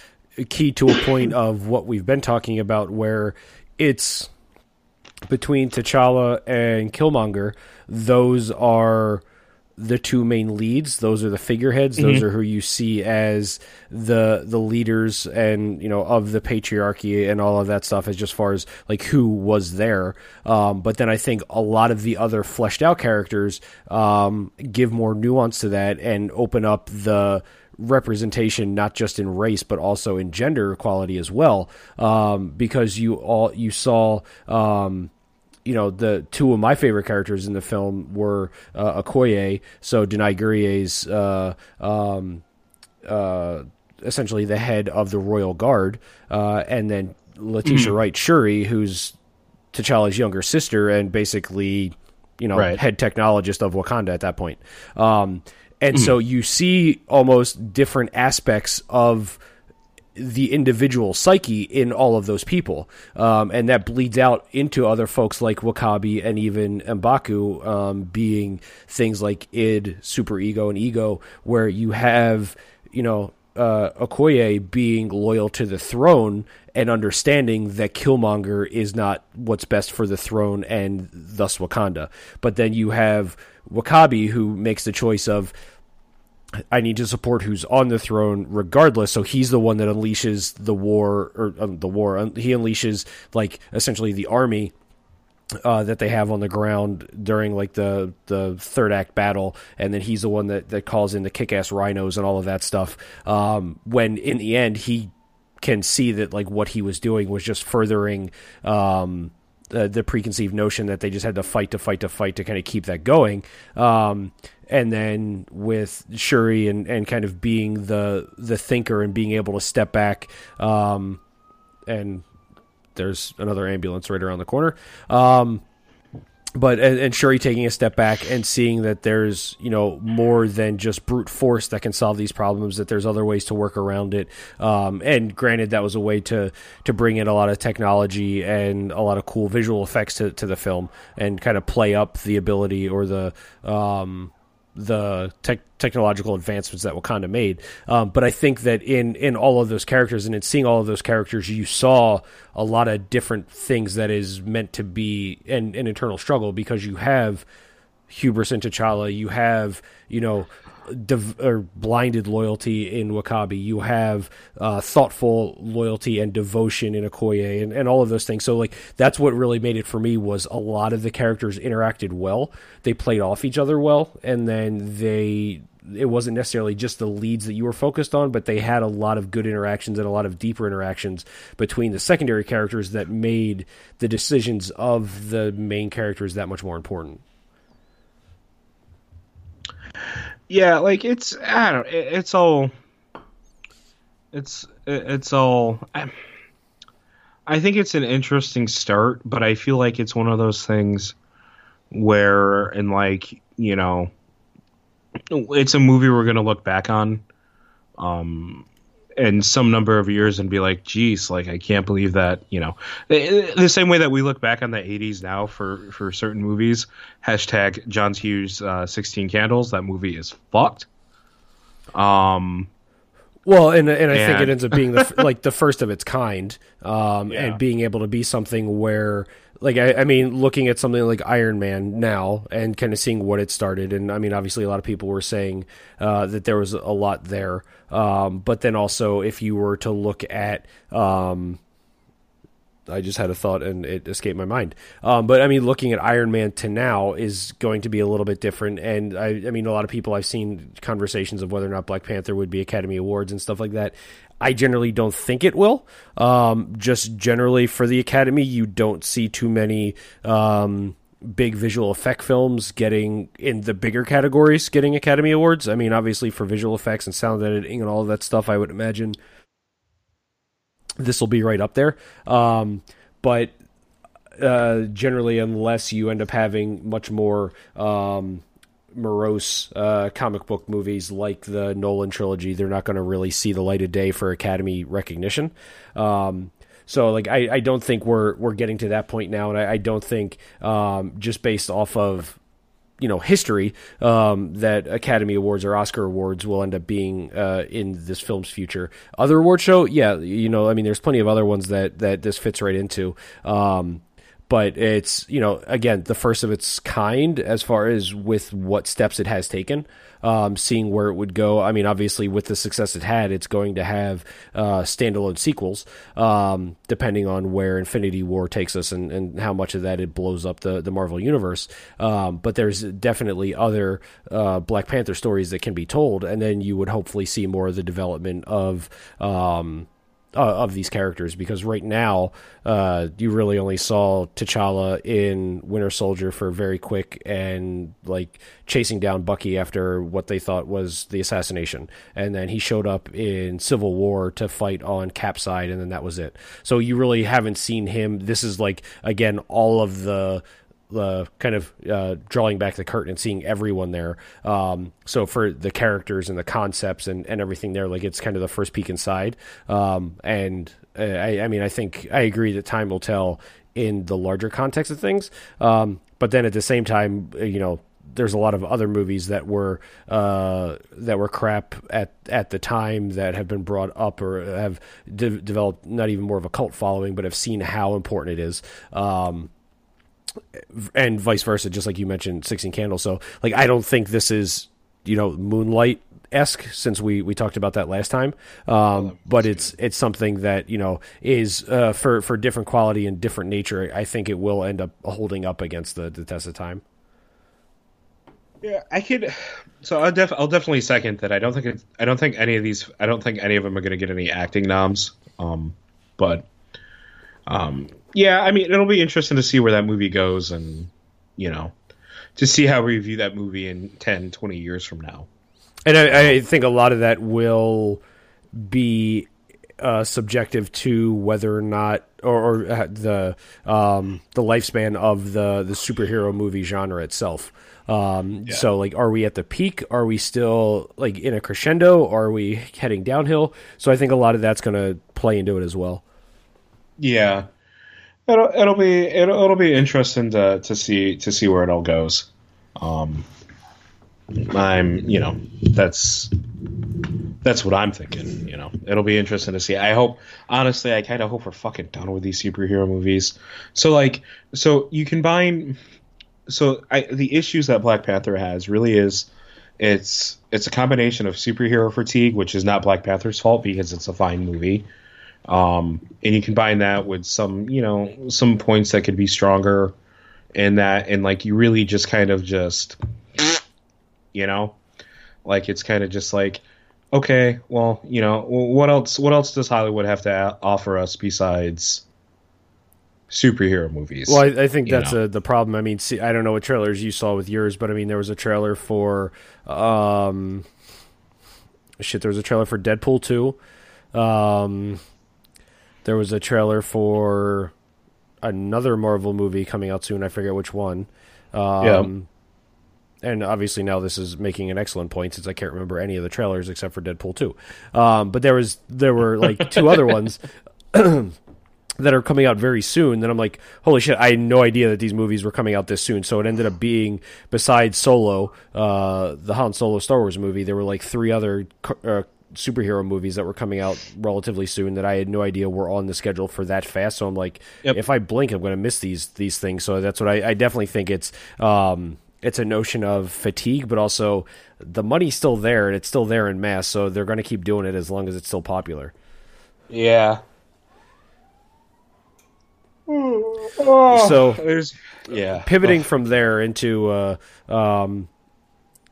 key to a point *coughs* of what we've been talking about, where it's between T'Challa and Killmonger. Those are the two main leads. Those are the figureheads. Those are who you see as the the leaders and you know of the patriarchy and all of that stuff. As just far as like who was there. Um, but then I think a lot of the other fleshed out characters um, give more nuance to that and open up the representation not just in race but also in gender equality as well um, because you all you saw um, you know the two of my favorite characters in the film were uh, Okoye, so Danai Gurira's uh, um, uh, essentially the head of the royal guard, uh, and then Letitia Wright Shuri, who's T'Challa's younger sister, and basically you know Right. head technologist of Wakanda at that point. Um, and so you see almost different aspects of the individual psyche in all of those people, um, and that bleeds out into other folks like W'Kabi and even Mbaku um, being things like id, super ego, and ego, where you have you know uh, Okoye being loyal to the throne and understanding that Killmonger is not what's best for the throne and thus Wakanda, but then you have W'Kabi who makes the choice of I need to support who's on the throne regardless. So he's the one that unleashes the war or um, the war. He unleashes like essentially the army uh, that they have on the ground during like the the third act battle, and then he's the one that that calls in the kick ass rhinos and all of that stuff. Um, when in the end he can see that like what he was doing was just furthering um, the, the preconceived notion that they just had to fight to fight to fight to kind of keep that going. Um, and then with Shuri and, and kind of being the the thinker and being able to step back, um, and there's another ambulance right around the corner. Um, but and, and Shuri taking a step back and seeing that there's you know more than just brute force that can solve these problems. That there's other ways to work around it. Um, and granted, that was a way to to bring in a lot of technology and a lot of cool visual effects to, to the film and kind of play up the ability or the um, the tech technological advancements that Wakanda made. Um, but I think that in in all of those characters and in seeing all of those characters, you saw a lot of different things that is meant to be an, an internal struggle because you have hubris in T'Challa, you have you know. Div- or blinded loyalty in W'Kabi. You have uh, thoughtful loyalty and devotion in Okoye, and, and all of those things. So, like, that's what really made it for me was a lot of the characters interacted well. They played off each other well, and then they it wasn't necessarily just the leads that you were focused on, but they had a lot of good interactions and a lot of deeper interactions between the secondary characters that made the decisions of the main characters that much more important. Yeah, like it's I don't. It, it's all. It's it- it's all. I, I think it's an interesting start, but I feel like it's one of those things where, in like you know, it's a movie we're gonna look back on, um, in some number of years and be like, "Geez, like I can't believe that." You know, the same way that we look back on the '80s now for for certain movies. Hashtag John Hughes, uh, Sixteen Candles. That movie is fucked. Um, Well, and and I think it ends up being the, *laughs* like the first of its kind, um, Yeah. and being able to be something where, like, I, I mean, looking at something like Iron Man now and kind of seeing what it started, and I mean, obviously, a lot of people were saying uh, that there was a lot there, um, but then also if you were to look at um, I just had a thought and it escaped my mind. Um, but I mean, looking at Iron Man to now is going to be a little bit different. And I, I mean, a lot of people I've seen conversations of whether or not Black Panther would be Academy Awards and stuff like that. I generally don't think it will. Um, just generally for the Academy, you don't see too many. Um, big visual effect films getting in the bigger categories getting academy awards i mean obviously for visual effects and sound editing and all that stuff i would imagine this will be right up there. Um, but uh, generally, unless you end up having much more um, morose uh, comic book movies like the Nolan trilogy, they're not going to really see the light of day for Academy recognition. Um, so, like, I, I don't think we're we're getting to that point now, and I, I don't think um, just based off of you know history um, that Academy Awards or Oscar Awards will end up being uh, in this film's future. Other award show, yeah, you know, I mean, there's plenty of other ones that that this fits right into. Um, but it's you know again the first of its kind as far as with what steps it has taken um, seeing where it would go. I mean, obviously, with the success it had, it's going to have uh, standalone sequels, um, depending on where Infinity War takes us and, and how much of that it blows up the, the Marvel Universe. Um, but there's definitely other uh, Black Panther stories that can be told, and then you would hopefully see more of the development of. Um, uh, of these characters because right now uh, you really only saw T'Challa in Winter Soldier for very quick and like chasing down Bucky after what they thought was the assassination, and then he showed up in Civil War to fight on Cap side, and then that was it. So you really haven't seen him. This is like again all of the uh, kind of uh, drawing back the curtain and seeing everyone there. Um, so for the characters and the concepts and, and everything there, like it's kind of the first peek inside. Um, and uh, I, I, mean, I think I agree that time will tell in the larger context of things. Um, but then at the same time, uh, you know, there's a lot of other movies that were uh, that were crap at at the time that have been brought up or have de- developed not even more of a cult following, but have seen how important it is. Um, and vice versa, just like you mentioned, Sixteen Candles. So, like, I don't think this is, you know, Moonlight esque since we we talked about that last time. Um, but it's it's something that you know is uh, for for different quality and different nature. I think it will end up holding up against the, the test of time. Yeah, I could. So I'll, def, I'll definitely second that. I don't think it's, I don't think any of these. I don't think any of them are going to get any acting noms. Um, but um, yeah, I mean, it'll be interesting to see where that movie goes and, you know, to see how we view that movie in 10, 20 years from now. And I, I think a lot of that will be uh, subjective to whether or not, or, or uh, the um, the lifespan of the the superhero movie genre itself. Um, yeah. So, like, are we at the peak? Are we still like in a crescendo? Are we heading downhill? So, I think a lot of that's going to play into it as well. Yeah, it'll it'll be it'll, it'll be interesting to to see to see where it all goes. Um, I'm you know that's that's what I'm thinking. You know, it'll be interesting to see. I hope honestly, I kind of hope we're fucking done with these superhero movies. So like, so you combine. So I, the issues that Black Panther has really is it's it's a combination of superhero fatigue, which is not Black Panther's fault because it's a fine movie. Um, and you combine that with some, you know, some points that could be stronger and that, and like you really just kind of just, you know, like it's kind of just like, okay, well, you know, what else, what else does Hollywood have to offer us besides superhero movies? Well, I, I think that's a, the problem. I mean, see, I don't know what trailers you saw with yours, but I mean, there was a trailer for, um, shit, there was a trailer for Deadpool 2. Um, there was a trailer for another Marvel movie coming out soon. I forget which one. Um, yeah. And obviously now this is making an excellent point since I can't remember any of the trailers except for Deadpool two. Um, but there was there were like two other *laughs* ones. *clears throat* that are coming out very soon. Then I'm like, holy shit! I had no idea that these movies were coming out this soon. So it ended up being, besides Solo, uh, the Han Solo Star Wars movie, there were like three other uh, superhero movies that were coming out relatively soon that I had no idea were on the schedule for that fast. So I'm like, yep. if I blink, I'm going to miss these these things. So that's what I, I definitely think it's um, it's a notion of fatigue, but also the money's still there and it's still there in mass. So they're going to keep doing it as long as it's still popular. Yeah. Oh, so there's yeah pivoting oh. from there into uh, um,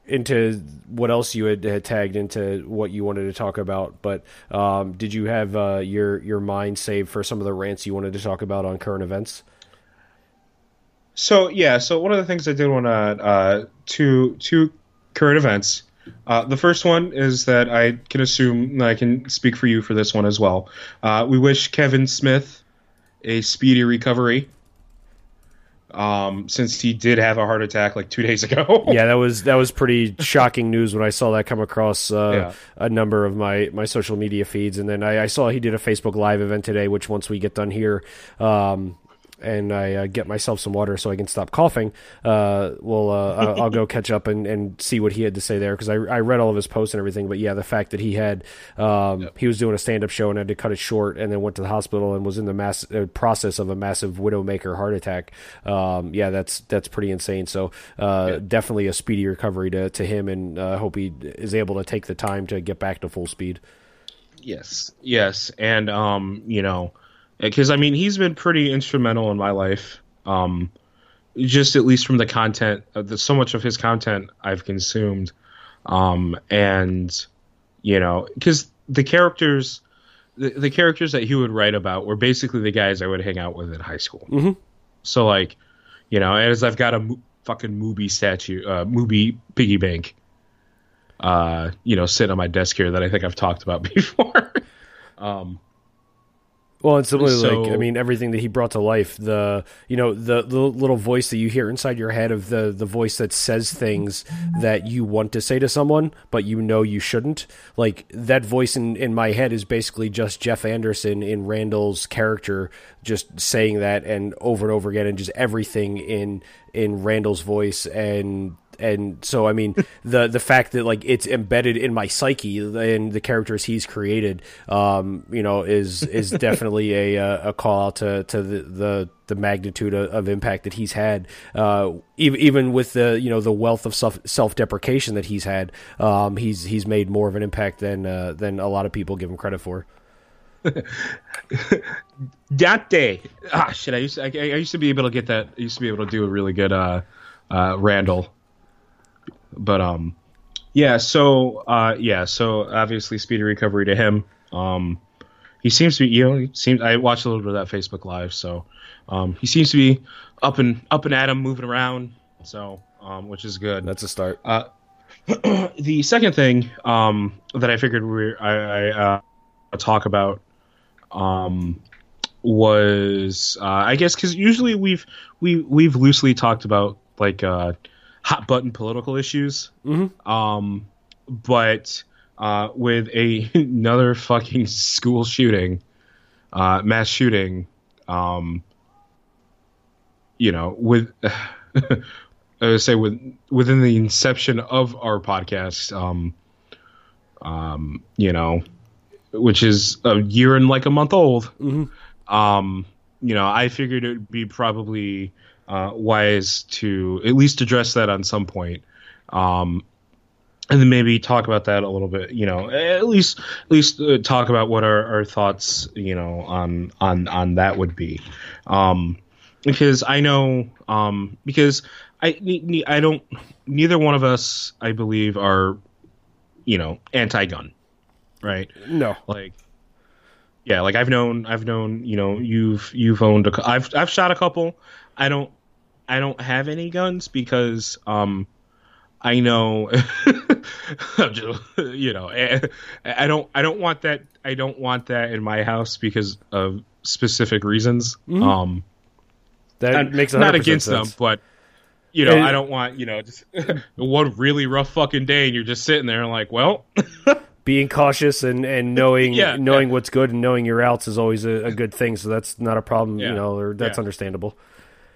into what else you had, had, tagged into what you wanted to talk about. But um, did you have uh, your your mind saved for some of the rants you wanted to talk about on current events? So yeah, so one of the things I did want to uh, two two current events. Uh, the first one is that I can assume I can speak for you for this one as well. Uh, we wish Kevin Smith a speedy recovery um, since he did have a heart attack like two days ago. *laughs* yeah, that was that was *laughs* pretty shocking news when I saw that come across uh, yeah. a number of my my social media feeds, and then I, I, saw he did a Facebook Live event today, which once we get done here. Um, and I uh, get myself some water so I can stop coughing, uh, well, uh, I'll, go catch up and, and see what he had to say there because I, I read all of his posts and everything. But yeah, the fact that he had um, yep. he was doing a stand up show and had to cut it short and then went to the hospital and was in the mass uh, process of a massive widowmaker heart attack. Um, yeah, that's that's pretty insane. So uh, yeah. definitely a speedy recovery to to him, and I uh, hope he is able to take the time to get back to full speed. Yes, yes, and um, you know because I mean he's been pretty instrumental in my life. Um, just at least from the content, uh, the, so much of his content I've consumed, um, and you know, because the characters, the, the, characters that he would write about were basically the guys I would hang out with in high school. Mm-hmm. So like, you know, as I've got a mo- fucking movie statue, uh, movie piggy bank, uh, you know, sitting on my desk here that I think I've talked about *laughs* before. *laughs* um, well, it's simply so, like I mean everything that he brought to life. The you know the the little voice that you hear inside your head of the the voice that says things that you want to say to someone, but you know you shouldn't. Like that voice in in my head is basically just Jeff Anderson in Randal's character, just saying that and over and over again, and just everything in in Randal's voice and and so I mean *laughs* the the fact that like it's embedded in my psyche and the characters he's created, um, you know, is is *laughs* definitely a a call out to to the the, the magnitude of, of, impact that he's had, uh, even even with the you know the wealth of self self deprecation that he's had, um, he's he's made more of an impact than uh, than a lot of people give him credit for. *laughs* Dante, ah shit! I used to, I, I, used to be able to get that. I used to be able to do a really good uh, uh, Randal but um, yeah. So uh, yeah. So obviously, speedy recovery to him. Um, he seems to be. You know, he seems. I watched a little bit of that Facebook Live. So um, he seems to be up and up and at him, moving around. So um, which is good. That's a start. Uh, *clears throat* the second thing um, that I figured we I, I uh, talk about um, was uh, I guess because usually we've we we've loosely talked about like uh, hot button political issues. Mm-hmm. Um, but uh, with a, *laughs* another fucking school shooting, uh, mass shooting, um, you know, with *laughs* I would say with within the inception of our podcast, um, um, you know, which is a year and like a month old. Mm-hmm. Um, you know, I figured it would be probably uh, wise to at least address that on some point. Um, and then maybe talk about that a little bit, you know, at least at least uh, talk about what our, our thoughts, you know, on on on that would be, um, because I know, um, because I I don't neither one of us I believe are, you know, anti-gun, right? No, like yeah, like I've known, I've known, you know, you've you've owned a, I've I've shot a couple. I don't I don't have any guns because um I know *laughs* just, you know eh, I don't I don't want that I don't want that in my house because of specific reasons. Mm-hmm. Um that makes not against sense. them, but you know, I don't want, you know, just *laughs* one really rough fucking day and you're just sitting there and like, well, *laughs* being cautious and, and knowing yeah, knowing yeah. what's good and knowing your outs is always a, a, good thing. So that's not a problem, yeah. you know, or that's understandable.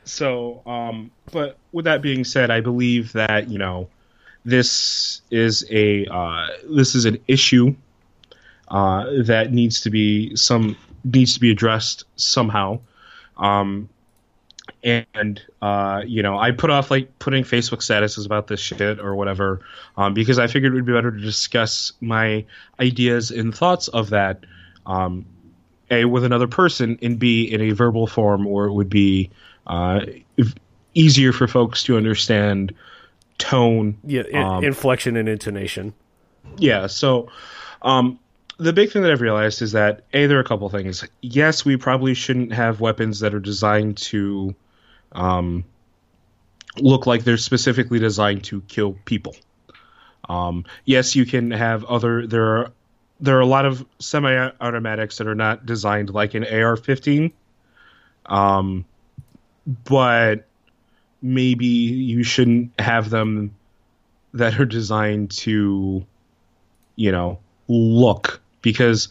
So, um, but with that being said, I believe that you know this is a uh, this is an issue uh, that needs to be some needs to be addressed somehow. Um, and uh, you know, I put off like putting Facebook statuses about this shit or whatever um, because I figured it would be better to discuss my ideas and thoughts of that. Um, a with another person and b in a verbal form or it would be uh, easier for folks to understand tone, yeah, in, um, inflection and intonation. Yeah. So, um, the big thing that I've realized is that a there are a couple things. Yes, we probably shouldn't have weapons that are designed to um, look like they're specifically designed to kill people. Um, yes, you can have other. There are there are a lot of semi-automatics that are not designed like an AR-15. Um, but maybe you shouldn't have them that are designed to, you know, look because,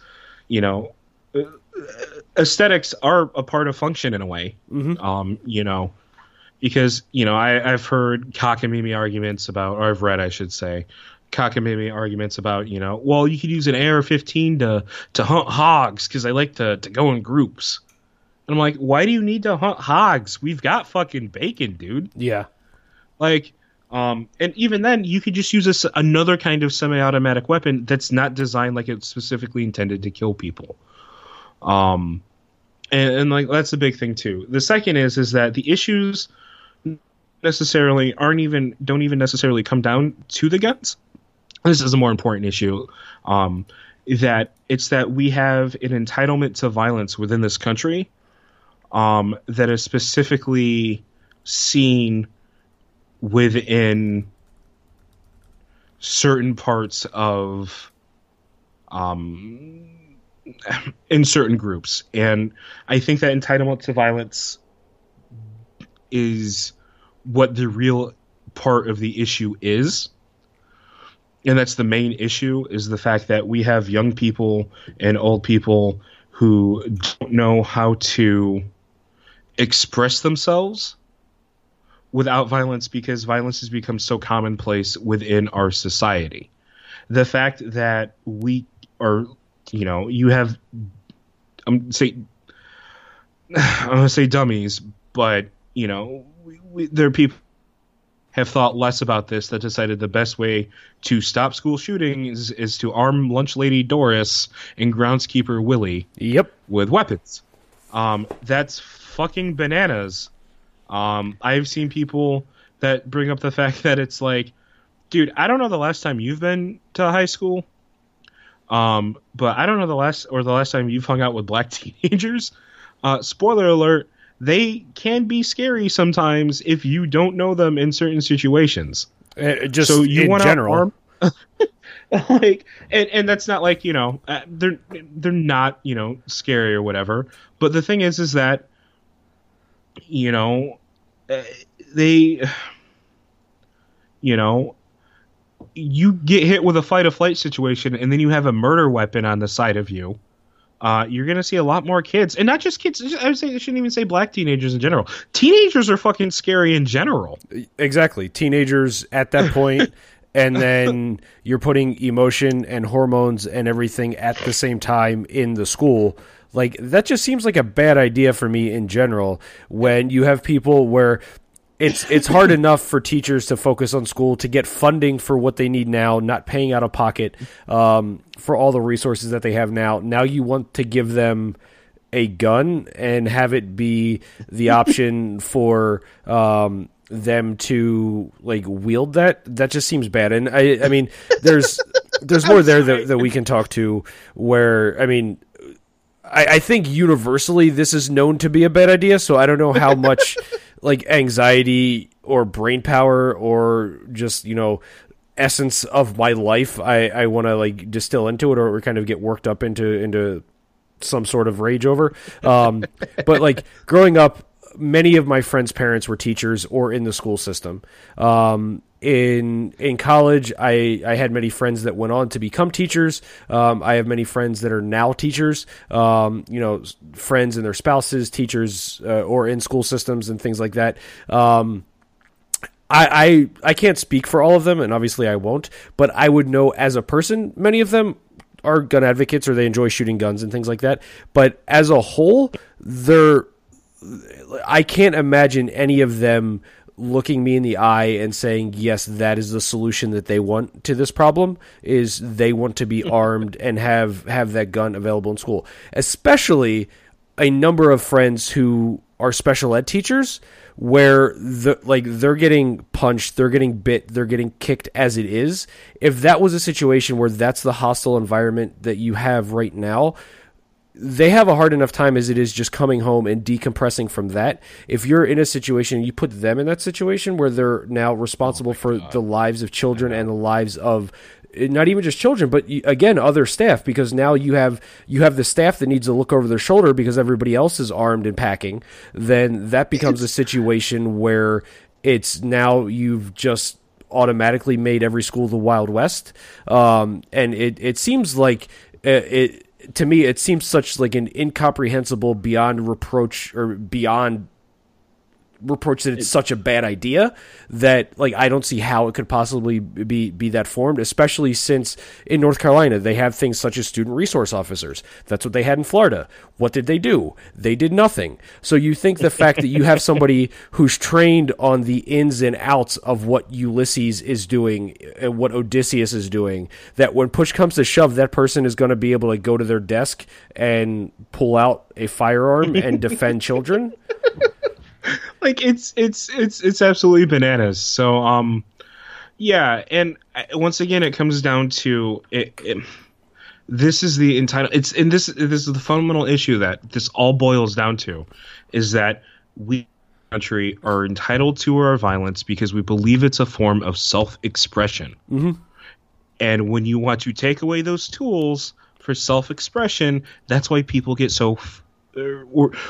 you know, aesthetics are a part of function in a way. Mhm. Um, you know, because you know I, I've heard cockamamie arguments about, or I've read, I should say, cockamamie arguments about, you know, well, you could use an AR-15 to to hunt hogs because I like to to go in groups. And I'm like, why do you need to hunt hogs? We've got fucking bacon, dude. Yeah. Like, um, and even then, you could just use a another kind of semi-automatic weapon that's not designed like it's specifically intended to kill people. Um, and, and like that's the big thing too. The second is is that the issues necessarily aren't even don't even necessarily come down to the guns. This is a more important issue. Um, that it's that we have an entitlement to violence within this country um, that is specifically seen within certain parts of um, in certain groups. And i think that entitlement to violence is what the real part of the issue is. And that's the main issue is the fact that we have young people and old people who don't know how to express themselves without violence because violence has become so commonplace within our society. The fact that we are, you know, you have, I'm say, *sighs* I'm gonna say dummies, but you know, we, we, there are people have thought less about this that decided the best way to stop school shootings is to arm lunch lady Doris and groundskeeper Willie Yep. with weapons. Um, that's fucking bananas. Um, I've seen people that bring up the fact *laughs* that it's like, dude, I don't know the last time you've been to high school, um, but I don't know the last or the last time you've hung out with black *laughs* teenagers. Uh, spoiler alert: they can be scary sometimes if you don't know them in certain situations Uh, just so you in want general. arm *laughs* like and, and that's not like you know uh, they're they're not you know scary or whatever but the thing is is that you know uh, they you know you get hit with a fight or flight situation and then you have a murder weapon on the side of you uh, you're gonna see a lot more kids, and not just kids. I would say I shouldn't even say black teenagers in general. Teenagers are fucking scary in general. exactly teenagers at that point *laughs* and then you're putting emotion and hormones and everything at the same time in the school like that just seems like a bad idea for me in general when you have people where it's it's hard *laughs* enough for teachers to focus on school to get funding for what they need now, not paying out of pocket um, for all the resources that they have now. Now you want to give them a gun and have it be the *laughs* option for um, them to like wield that. That just seems bad. And I, I mean, there's there's more there that, that we can talk to. Where I mean, I, I think universally this is known to be a bad idea. So I don't know how *laughs* much like anxiety or brain power or just you know essence of my life I, I want to like distill into it or kind of get worked up into into some sort of rage over. Um, but like growing up, many of my friends' parents were teachers or in the school system. Um, in in college, I I had many friends that went on to become teachers. Um, I have many friends that are now teachers. Um, you know, friends and their spouses, teachers, uh, or in school systems and things like that. Um, I, I I can't speak for all of them, and obviously I won't. But I would know as a person, many of them are gun advocates or they enjoy shooting guns and things like that. But as a whole, they're I can't imagine any of them looking me in the eye and saying yes that is the solution that they want to this problem is they want to be *laughs* armed and have have that gun available in school especially a number of friends who are special ed teachers where the like they're getting punched, they're getting bit, they're getting kicked as it is. If that was a situation where that's the hostile environment that you have right now, they have a hard enough time as it is just coming home and decompressing from that. If you're in a situation, you put them in that situation where they're now responsible for the lives of children and the lives of not even just children, but again other staff because now you have you have the staff that needs to look over their shoulder because everybody else is armed and packing. Then that becomes a situation where it's now you've just automatically made every school the Wild West, um, and it it seems like uh, it to me it seems such like an incomprehensible beyond reproach or beyond reproach that it's such a bad idea that like I don't see how it could possibly be be that formed especially since in North Carolina they have things such as student resource officers. That's what they had in Florida. What did they do? They did nothing. So you think the fact that you have somebody *laughs* who's trained on the ins and outs of what Ulysses is doing and what Odysseus is doing that when push comes to shove that person is going to be able to go to their desk and pull out a firearm and defend children *laughs* *laughs* like it's it's it's it's absolutely bananas. So um, yeah, and uh, once again, it comes down to it. it this is the entitled. It's and this this is the fundamental issue that this all boils down to, is that we country are entitled to our violence because we believe it's a form of self-expression. Mm-hmm. And when you want to take away those tools for self-expression, that's why people get so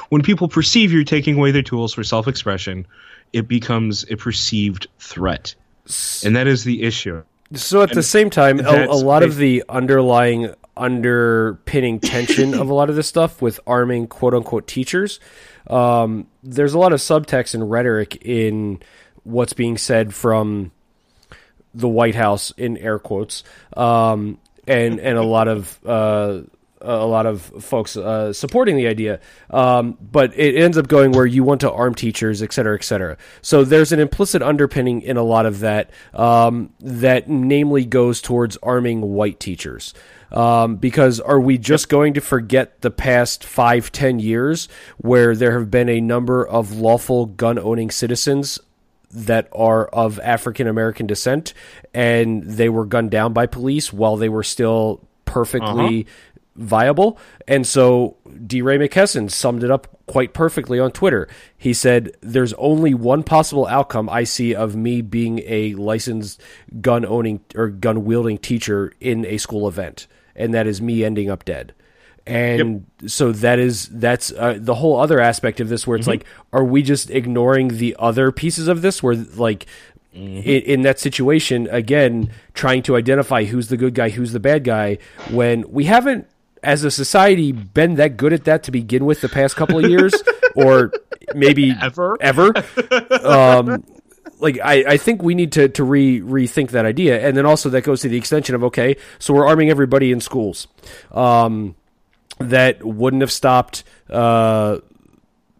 when people perceive you're taking away their tools for self-expression, it becomes a perceived threat, and that is the issue. So at and the same time, a, a lot of the underlying underpinning tension of a lot of this stuff with arming quote unquote teachers, um, there's a lot of subtext and rhetoric in what's being said from the White House in air quotes, um, and and a lot of uh, a lot of folks uh, supporting the idea, um, but it ends up going where you want to arm teachers, et cetera, et cetera. So there's an implicit underpinning in a lot of that um, that namely goes towards arming white teachers. Um, because are we just going to forget the past five, ten years where there have been a number of lawful gun owning citizens that are of African American descent and they were gunned down by police while they were still perfectly uh-huh viable. And so DeRay Mckesson summed it up quite perfectly on Twitter. He said, There's only one possible outcome I see of me being a licensed gun owning or gun wielding teacher in a school event, and that is me ending up dead. And yep. so that is that's uh, the whole other aspect of this where it's mm-hmm. like are we just ignoring the other pieces of this where like Mm-hmm. In, in, that situation, again, trying to identify who's the good guy, who's the bad guy, when we haven't as a society been that good at that to begin with the past couple of years? *laughs* Or maybe ever? Ever? *laughs* Um, like I, I think we need to, to re rethink that idea. And then also that goes to the extension of okay so we're arming everybody in schools um, that wouldn't have stopped uh,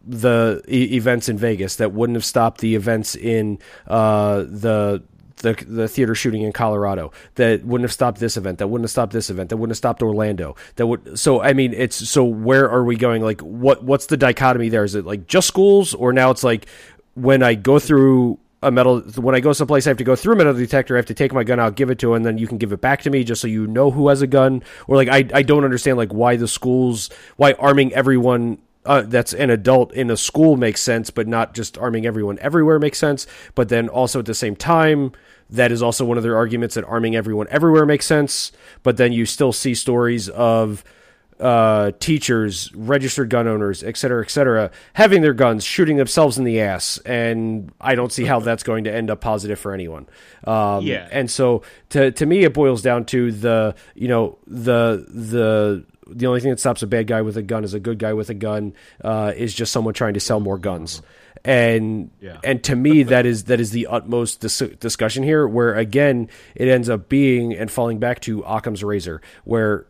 the e- events in Vegas that wouldn't have stopped the events in uh, the the the theater shooting in Colorado that wouldn't have stopped this event that wouldn't have stopped this event that wouldn't have stopped Orlando that would so I mean it's so where are we going like what what's the dichotomy there is it like just schools or now it's like when I go through a metal when I go someplace I have to go through a metal detector I have to take my gun out give it to and then you can give it back to me just so you know who has a gun or like I I don't understand like why the schools why arming everyone uh, that's an adult in a school makes sense, but not just arming everyone everywhere makes sense. But then also at the same time, that is also one of their arguments that arming everyone everywhere makes sense. But then you still see stories of uh, teachers, registered gun owners, et cetera, et cetera, having their guns, shooting themselves in the ass, and I don't see how that's going to end up positive for anyone. Um, yeah, and so to to me, it boils down to the you know the the the only thing that stops a bad guy with a gun is a good guy with a gun uh, is just someone trying to sell more guns and yeah. and to me that is that is the utmost dis- discussion here where again it ends up being and falling back to Occam's razor where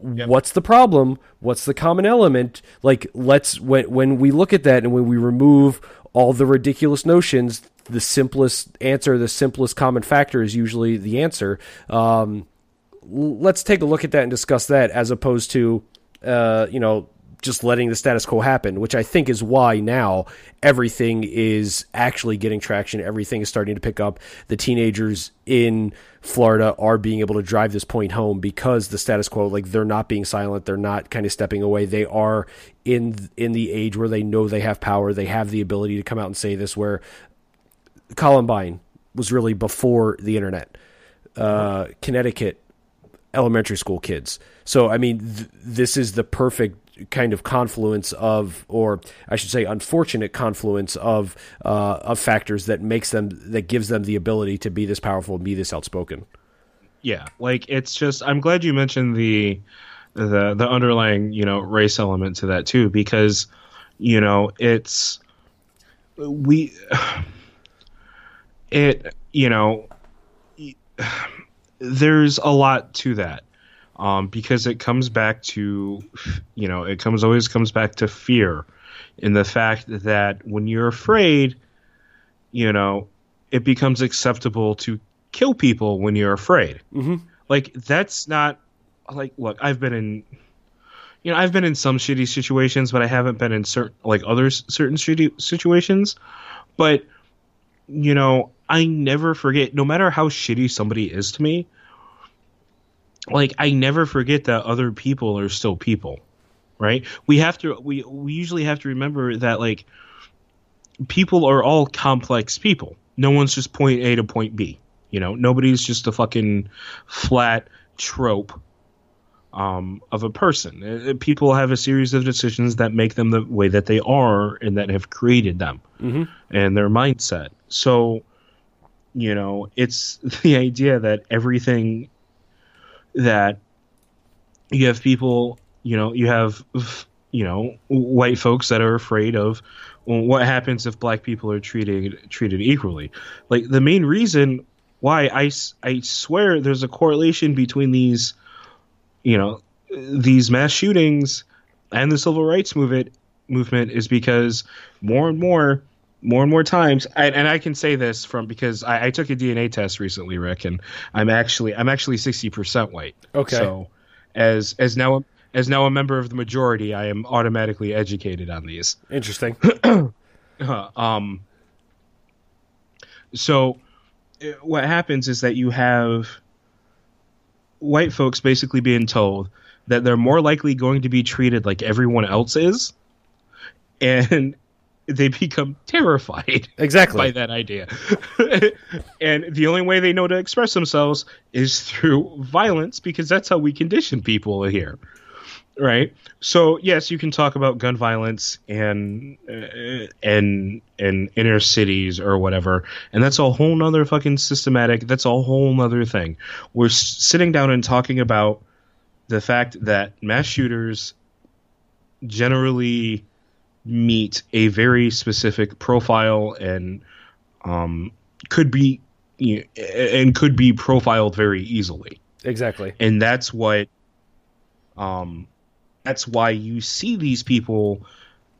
Yep. what's the problem what's the common element like let's when when we look at that and when we remove all the ridiculous notions the simplest answer the simplest common factor is usually the answer um, let's take a look at that and discuss that as opposed to uh, you know just letting the status quo happen, which I think is why now everything is actually getting traction. Everything is starting to pick up. The teenagers in Florida are being able to drive this point home because the status quo, like they're not being silent, they're not kind of stepping away. They are in in the age where they know they have power. They have the ability to come out and say this. Where Columbine was really before the internet. Uh, Connecticut elementary school kids. So I mean, th- this is the perfect kind of confluence of, or I should say, unfortunate confluence of uh, of factors that makes them that gives them the ability to be this powerful, and be this outspoken. Yeah, like it's just. I'm glad you mentioned the the the underlying you know race element to that too because you know it's we *sighs* it you know *sighs* there's a lot to that um, because it comes back to you know it comes always comes back to fear in the fact that when you're afraid you know it becomes acceptable to kill people when you're afraid mm-hmm. like that's not like look i've been in you know i've been in some shitty situations but i haven't been in certain like other certain shitty situations but you know i never forget no matter how shitty somebody is to me like i never forget that other people are still people right we have to we we usually have to remember that like people are all complex people no one's just point a to point b you know nobody's just a fucking flat trope um, of a person. Uh, people have a series of decisions that make them the way that they are and that have created them mm-hmm. and their mindset. So, you know, it's *laughs* the idea that everything that you have people, you know, you have, you know, white folks that are afraid of what happens if black people are treated treated equally. Like the main reason why I, I swear there's a correlation between these you know these mass shootings and the civil rights movement movement is because more and more more and more times. I, and i can say this from because I, I, took a dna test recently rick and i'm actually i'm actually 60% white. Okay. So as as now as now a member of the majority i am automatically educated on these. Interesting. *clears throat* Uh, um so what happens is that you have white folks basically being told that they're more likely going to be treated like everyone else is, and they become terrified *laughs* exactly by that idea. *laughs* and the only way they know to express themselves is through violence because that's how we condition people here right? So yes, you can talk about gun violence and uh, and and inner cities or whatever, and that's a whole nother fucking systematic. That's a whole nother thing. We're sitting down and talking about the fact that mass shooters generally meet a very specific profile and um, could be you know, and could be profiled very easily. Exactly, and that's what um, that's why you see these people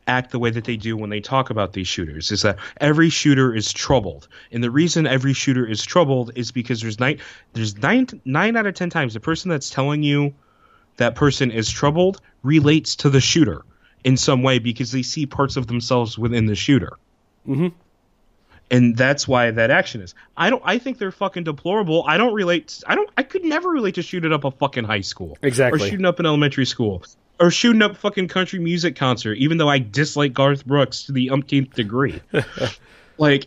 act the way that they do when they talk about these shooters is that every shooter is troubled. And the reason every shooter is troubled is because there's nine there's nine nine out of ten times the person that's telling you that person is troubled relates to the shooter in some way because they see parts of themselves within the shooter mm-hmm. and that's why that action is i don't i think they're fucking deplorable i don't relate i don't i could never relate to shooting up a fucking high school exactly or shooting up an elementary school or shooting up fucking country music concert, even though I dislike Garth Brooks to the umpteenth degree. *laughs* like,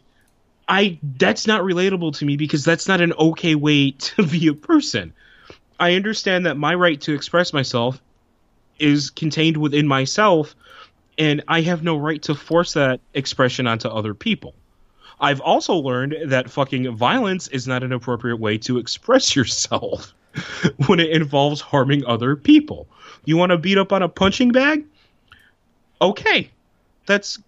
I that's not relatable to me because that's not an okay way *laughs* to be a person. I understand that my right to express myself is contained within myself, and I have no right to force that expression onto other people. I've also learned that fucking violence is not an appropriate way to express *laughs* yourself *laughs* when it involves harming other people. You want to beat up on a punching bag? Okay. That's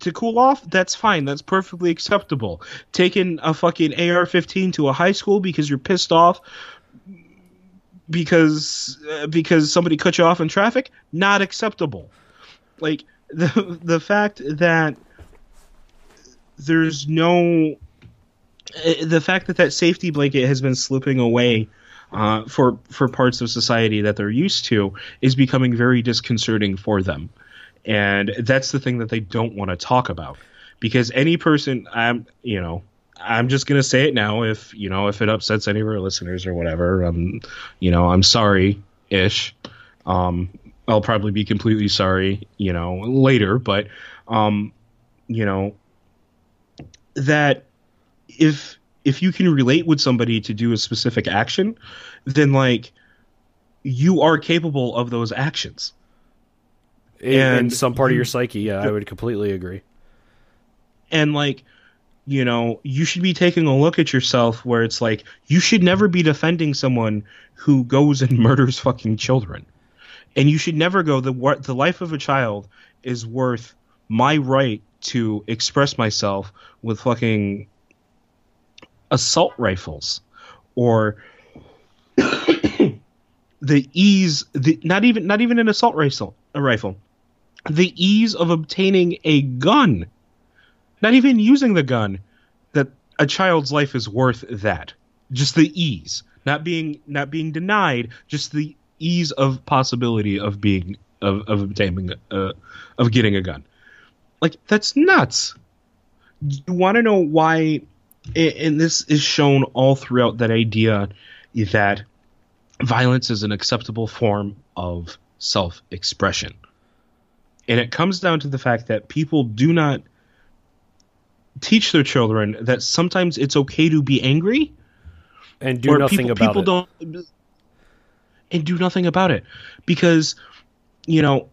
to cool off, that's fine. That's perfectly acceptable. Taking a fucking AR-15 to a high school because you're pissed off because uh, because somebody cut you off in traffic, not acceptable. Like the the fact that there's no uh, the fact that that safety blanket has been slipping away uh, for for parts of society that they're used to is becoming very disconcerting for them, and that's the thing that they don't want to talk about because any person, I'm you know. I'm just gonna say it now. If you know, if it upsets any of our listeners or whatever, um, you know, I'm sorry, ish. Um, I'll probably be completely sorry, you know, later. But, um, you know, that if if you can relate with somebody to do a specific action, then like you are capable of those actions. In, in some part of your psyche, yeah, I would completely agree. And like you know, you should be taking a look at yourself where it's like you should never be defending someone who goes and *laughs* murders fucking children. And you should never go the the life of a child is worth my right to express myself with fucking assault rifles or *coughs* the ease the not even not even an assault rifle a rifle the ease of obtaining a gun not even using the gun that a child's life is worth that. Just the ease. Not being not being denied just the ease of possibility of being of, of obtaining uh, of getting a gun. Like that's nuts. You want to know why and this is shown all throughout that idea that violence is an acceptable form of self-expression. And it comes down to the fact that people do not teach their children that sometimes it's okay to be angry and do nothing people, about people it. don't and do nothing about it because you know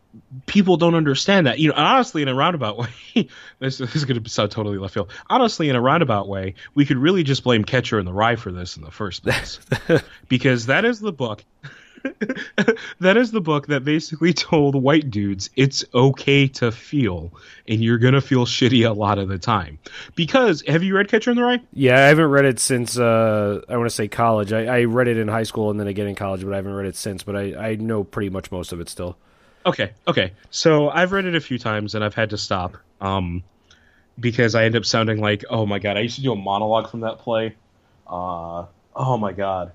people don't understand that you know honestly in a roundabout *laughs* way this, this is going to sound totally left field honestly in a roundabout way we could really just blame catcher in the rye for this in the first place *laughs* because that is the book that is the book that basically told white dudes it's okay to feel and you're gonna feel shitty a lot of the time because have you read catcher in the rye Yeah, I haven't read it since uh, I want to say college. I, I read it in high school and then again in college, but I haven't read it since. But I, I know pretty much most of it still. Okay, okay. So I've read it a few times and I've had to stop um, because I end up sounding like, oh my god, I used to do a monologue from that play. Uh, oh my god.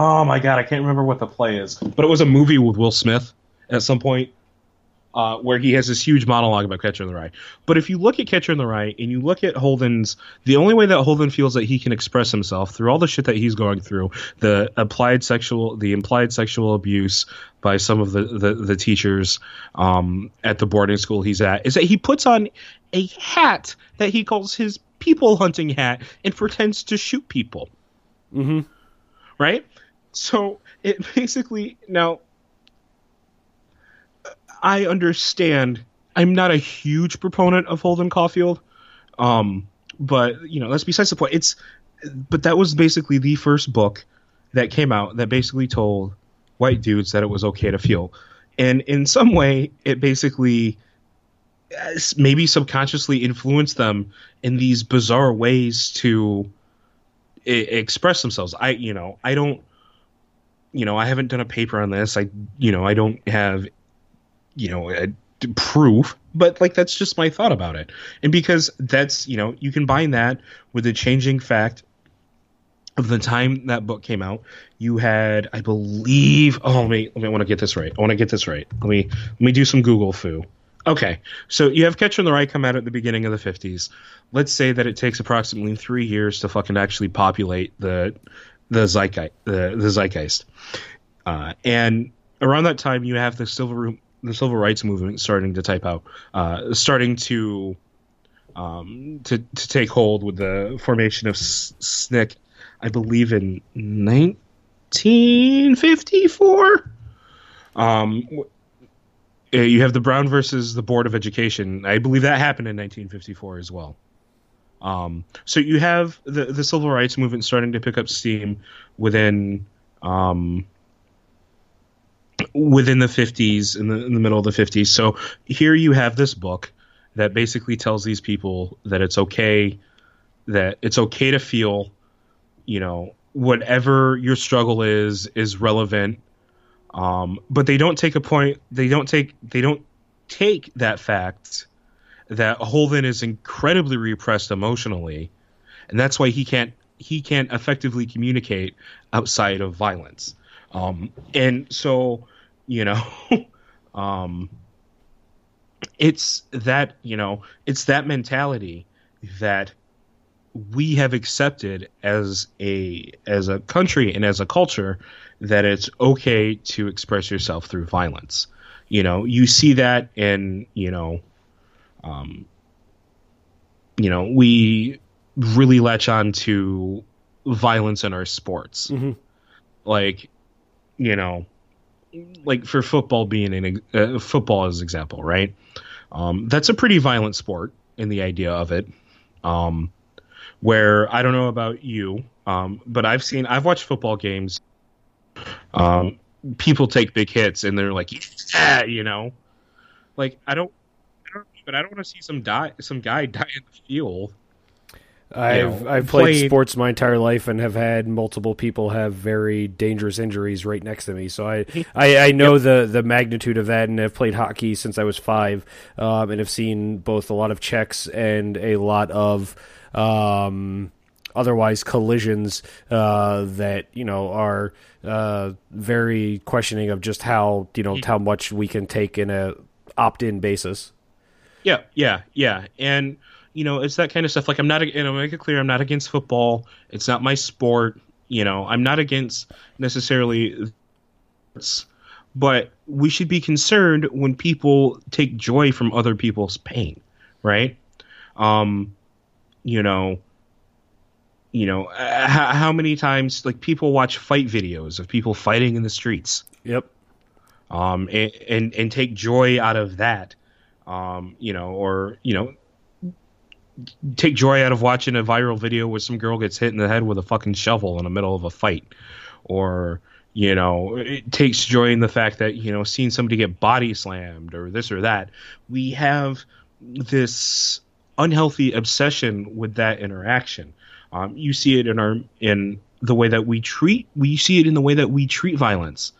Oh my god, I can't remember what the play is, but it was a movie with Will Smith at some point uh, where he has this huge monologue about Catcher in the Rye. But if you look at Catcher in the Rye and you look at Holden's, the only way that Holden feels that he can express himself through all the shit that he's going through, the applied sexual, the implied sexual abuse by some of the the, the teachers um, at the boarding school he's at, is that he puts on a hat that he calls his people hunting hat and pretends to shoot people. Mm-hmm. Right. So it *laughs* basically now I understand. I'm not a huge proponent of Holden Caulfield, um, but you know that's besides the point. It's but that was basically the first book that came out that basically told white dudes that it was okay to feel, and in some way it basically uh, maybe subconsciously influenced them in these bizarre ways to I- express themselves. I you know I don't you know I haven't done a paper on this. I you know I don't have you know a, proof but like that's just my thought about it. And because that's you know you combine that with the changing fact of the time that book came out. You had i believe oh let me let me I want to get this right. I want to get this right. Let me let me do some google foo. Okay so you have catcher in the rye come out at the beginning of the 50s let's say that it takes approximately three years to fucking actually populate the the zeitgeist the, the zeitgeist uh, and around that time you have the civil the civil rights movement starting to type out, uh, starting to um, to to take hold with the formation of SNCC, I believe in 1954. Um, you have the Brown versus the Board of Education. I believe that happened in 1954 as well. Um, so you have the the civil rights movement starting to pick up steam within um, within the 50s in the, in the middle of the 50s so here you have this book that basically tells these people that it's okay that it's okay to feel you know whatever your struggle is is relevant. Um, but they don't take a point they don't take they don't take that fact that Holden is incredibly repressed emotionally and that's why he can't he can't effectively communicate outside of violence um, and so, you know, *laughs* um, it's that, you know, it's that mentality that we have accepted as a as a country and as a culture that it's okay to express yourself through violence. You know, you see that in, you know, um, you know, we really latch on to violence in our sports. Mm-hmm. Like, you know, like for football being an uh, football as example, right? Um, that's a pretty violent sport in the idea of it. Um, where I don't know about you, um, but I've seen I've watched football games. Um, people take big hits and they're like, yeah, you know, like I don't, I don't but I don't want to see some die some guy *laughs* die in the field. I've know, I've played, played- sports my entire life and have had multiple people have very dangerous injuries right next to me. So I I, I know the the magnitude of that, and have played hockey since I was five, um, and have seen both a lot of checks and a lot of um, otherwise collisions uh, that you know are uh, very questioning of just how you know how much we can take in a opt in basis. Yeah, yeah, yeah, and you know it's that kind of stuff. Like I'm not, and I'll make it clear, I'm not against football. It's not my sport. You know, I'm not against necessarily, but we should be concerned when people take joy from other people's pain, right? Um, you know, you know, uh, how, how many times like people watch fight videos of people fighting in the streets? Yep. um, and, and and take joy out of that, um, you know, or you know, take joy out of watching a viral video where some girl gets hit in the head with a fucking shovel in the middle of a fight, or you know, it takes joy in the fact that you know, seeing somebody get body slammed or this or that. We have this unhealthy obsession with that interaction. Um, you see it in our in the way that we treat. We see it in the way that we treat violence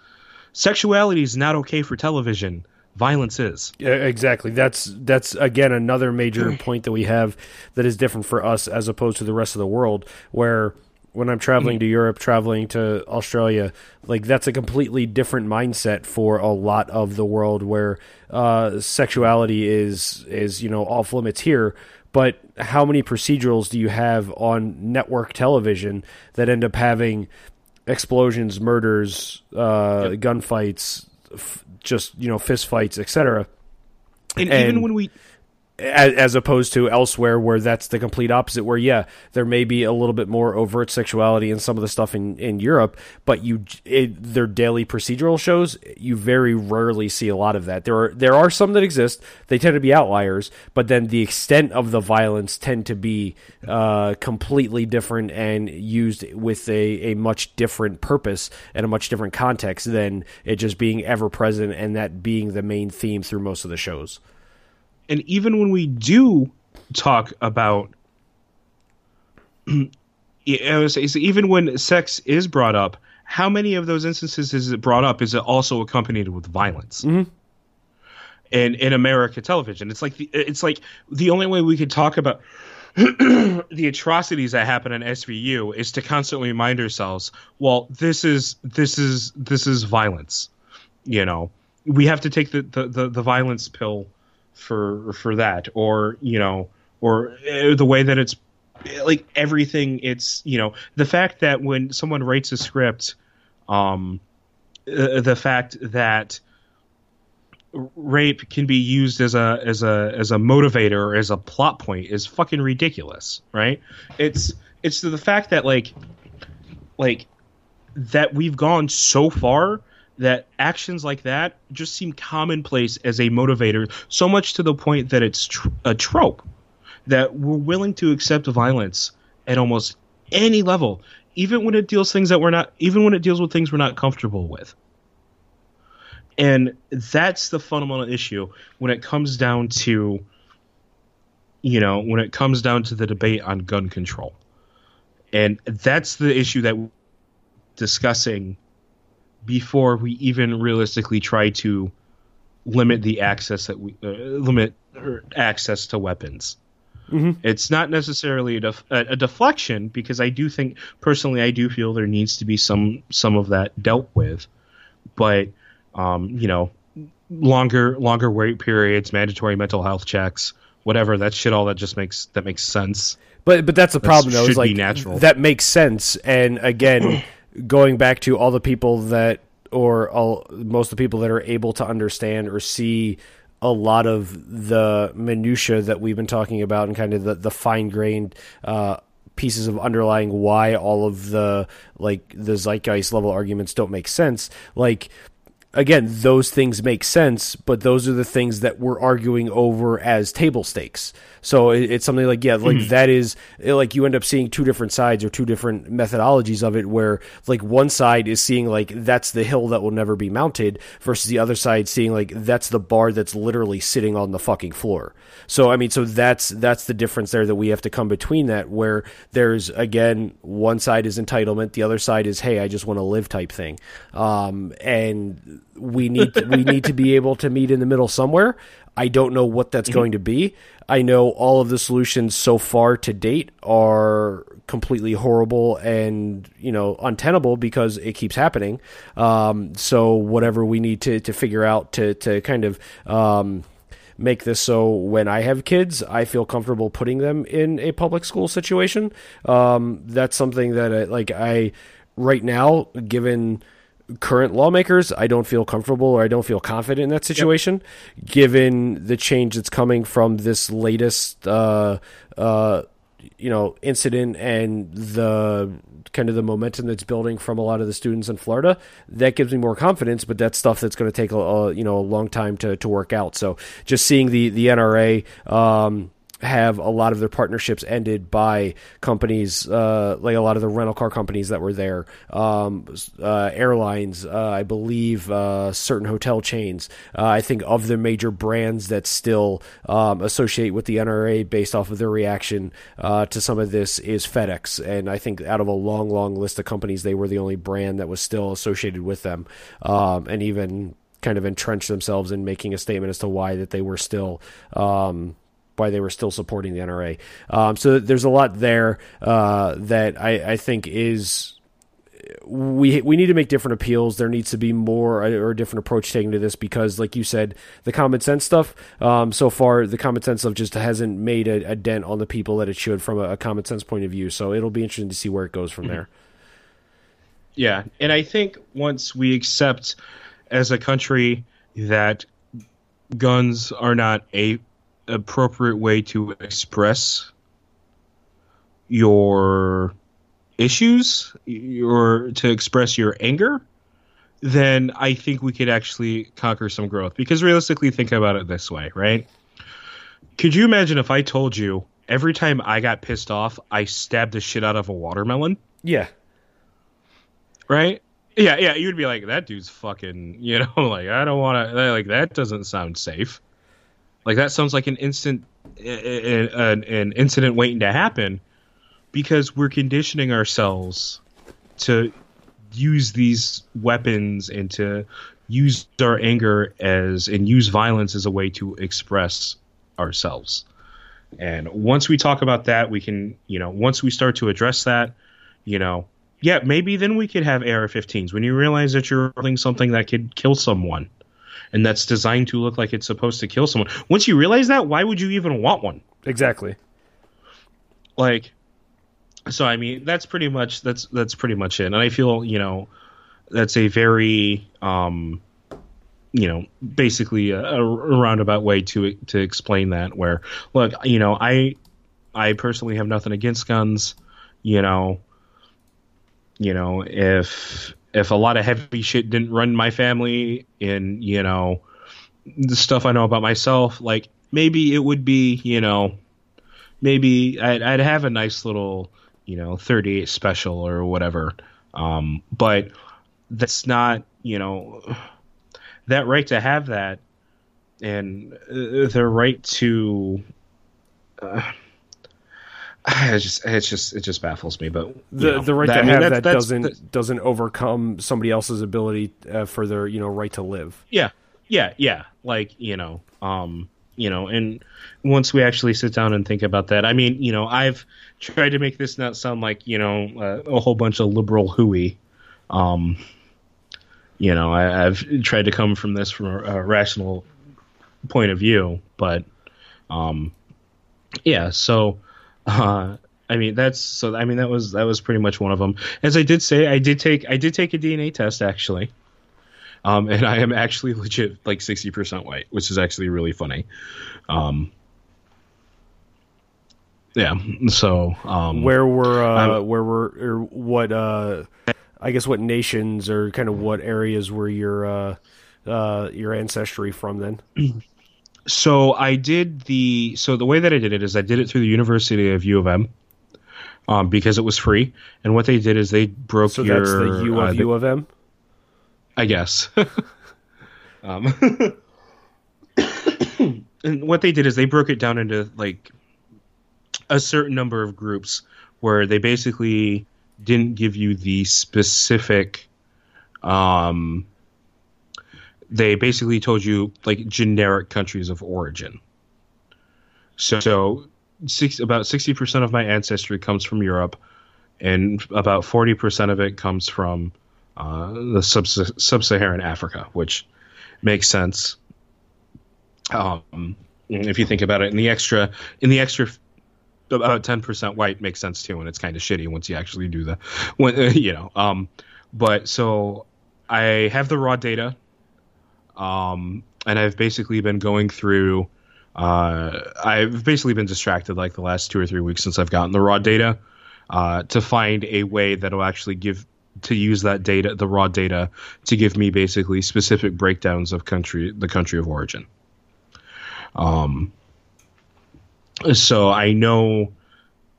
sexuality is not okay for television. Violence is. Yeah, exactly. That's that's again another major *clears throat* point that we have that is different for us as opposed to the rest of the world. Where when I'm traveling to Europe, traveling to Australia, like that's a completely different mindset for a lot of the world. Where uh, sexuality is is you know off limits here. But how many procedurals do you have on network television that end up having explosions, murders, uh, gunfights, f- just you know fist fights, etc. And, And- even when we As, as opposed to elsewhere where that's the complete opposite. Where yeah, there may be a little bit more overt sexuality in some of the stuff in, in Europe, but you it, their daily procedural shows you very rarely see a lot of that. There are there are some that exist. They tend to be outliers, but then the extent of the violence tend to be uh, completely different and used with a, a much different purpose and a much different context than it just being ever present and that being the main theme through most of the shows. And even when we do talk about *clears throat* I would say, so even when sex is brought up, how many of those instances is it brought up? Is it also accompanied with violence? Mhm. And in America television, it's like the, it's like the only way we could talk about *clears throat* the atrocities that happen in SVU is to constantly remind ourselves, well, this is this is this is violence. You know, we have to take the the, the, the violence pill for for that, or you know, or uh, the way that it's like everything. It's you know the fact that when someone writes a script, um, uh, the fact that rape can be used as a as a as a motivator or as a plot point is fucking ridiculous, right? It's it's the fact that like like that we've gone so far that actions like that just seem commonplace as a motivator, so much to the point that it's tr- a trope that we're willing to accept violence at almost any level, even when it deals things that we're not, even when it deals with things we're not comfortable with. And that's the fundamental issue when it comes down to, you know, when it comes down to the debate on gun control. And that's the issue that we're discussing before we even realistically try to limit the access that we uh, limit access to weapons. Mhm. It's not necessarily a, def- a, deflection because I do think personally I do feel there needs to be some some of that dealt with, but um, you know, longer longer wait periods, mandatory mental health checks, whatever that shit all that just makes that makes sense. But but that's the problem though. should Is like be natural. that makes sense. And again, going back to all the people that, or all most of the people that are able to understand or see a lot of the minutia that we've been talking about and kind of the, the fine grained uh, pieces of underlying why all of the like the zeitgeist level arguments don't make sense. Like again, those things make sense, but those are the things that we're arguing over as table stakes. So it, it's something like, yeah, like Mm-hmm. that is like you end up seeing two different sides or two different methodologies of it, where like one side is seeing like that's the hill that will never be mounted, versus the other side seeing like that's the bar that's literally sitting on the fucking floor. So I mean, so that's that's the difference there that we have to come between that, where there's again one side is entitlement, the other side is hey, I just want to live type thing, um, and we need we need to be able to meet in the middle somewhere. I don't know what that's going to be. I know all of the solutions so far to date are completely horrible and you know untenable because it keeps happening. Um, so whatever we need to to figure out to to kind of um, make this so when I have kids, I feel comfortable putting them in a public school situation. Um, that's something that I, like I right now, given current lawmakers, I don't feel comfortable or I don't feel confident in that situation, given the change that's coming from this latest, uh, uh, you know, incident and the kind of the momentum that's building from a lot of the students in Florida. That gives me more confidence, but that's stuff that's going to take a, a you know a long time to to work out. So just seeing the the NRA. Um, have a lot of their partnerships ended by companies uh, like a lot of the rental car companies that were there, um, uh, airlines, uh, I believe, uh, certain hotel chains. Uh, I think of the major brands that still um, associate with the NRA based off of their reaction uh, to some of this is FedEx, and I think out of a long, long list of companies, they were the only brand that was still associated with them, um, and even kind of entrenched themselves in making a statement as to why that they were still. Um, why they were still supporting the NRA. Um, so there's a lot there uh, that I, I think is we we need to make different appeals. There needs to be more uh, or a different approach taken to this because, like you said, the common sense stuff. Um, so far, the common sense stuff just hasn't made a, a, dent on the people that it should from a, a, common sense point of view. So it'll be interesting to see where it goes from there. Yeah, and I think once we accept as a country that guns are not a appropriate way to express your issues or to express your anger then i think we could actually conquer some growth. Because realistically think about it this way right? Could you imagine if i told you every time i got pissed off i stabbed the shit out of a watermelon? Yeah. Right? Yeah yeah you'd be like that dude's fucking you know *laughs* like i don't want to like that doesn't sound safe like that sounds like an instant an, an incident waiting to happen because we're conditioning ourselves to use these weapons and to use our anger as and use violence as a way to express ourselves. And once we talk about that, we can, you know, once we start to address that, you know, yeah, maybe then we could have AR-15s when you realize that you're holding something that could kill someone and that's designed to look like it's supposed to kill someone. Once you realize that, why would you even want one? Exactly. Like so I mean, that's pretty much that's that's pretty much it. And I feel, you know, that's a very um you know, basically a, a roundabout way to to explain that where look, you know, I I personally have nothing against guns, you know, you know, if if a lot of heavy shit didn't run my family and you know the stuff I know about myself, like maybe it would be you know maybe I'd, I'd have a nice little you know 38 special or whatever, um, but that's not you know that right to have that and uh, the right to. Uh, *sighs* it just it just it just baffles me. But the know, the right that, to I mean, have that's- that doesn't that's- doesn't overcome somebody else's ability uh, for their you know right to live. yeah yeah yeah like you know um you know and once we actually sit down and think about that i mean you know i've tried to make this not sound like you know uh, a whole bunch of liberal hooey um you know I, i've tried to come from this from a, a rational point of view but um yeah so uh I mean that's so. I mean that was that was pretty much one of them. As I did say, I did take I did take a DNA test actually, um, and I am actually *laughs* legit like sixty percent white, which is actually really funny. Um, yeah. So um, Where were uh, where were or what uh, I guess what nations or kind of what areas were your uh, uh, your ancestry from then? *clears throat* So I did the so the way that I did it is I did it through the University of U of M. Um, because it was free, and what they did is they broke So your that's the U of uh, U of M. I guess. *laughs* um, *coughs* and what they did is they broke it down into like a certain number of groups where they basically didn't give you the specific um they basically told you like generic countries of origin so, so six, about 60% of my ancestry comes from europe and about 40% of it comes from uh, the sub- sub-Saharan Africa, which makes sense. Um, if you think about it, in the extra, in the extra, about 10% white makes sense too, and it's kind of shitty once you actually do the, when *laughs* you know. Um, but so I have the raw data, um, and I've basically been going through. Uh, I've basically been distracted like the last two or three weeks since I've gotten the raw data uh, to find a way that will actually give to use that data, the raw data, to give me basically specific breakdowns of country, the country of origin. Um, so I know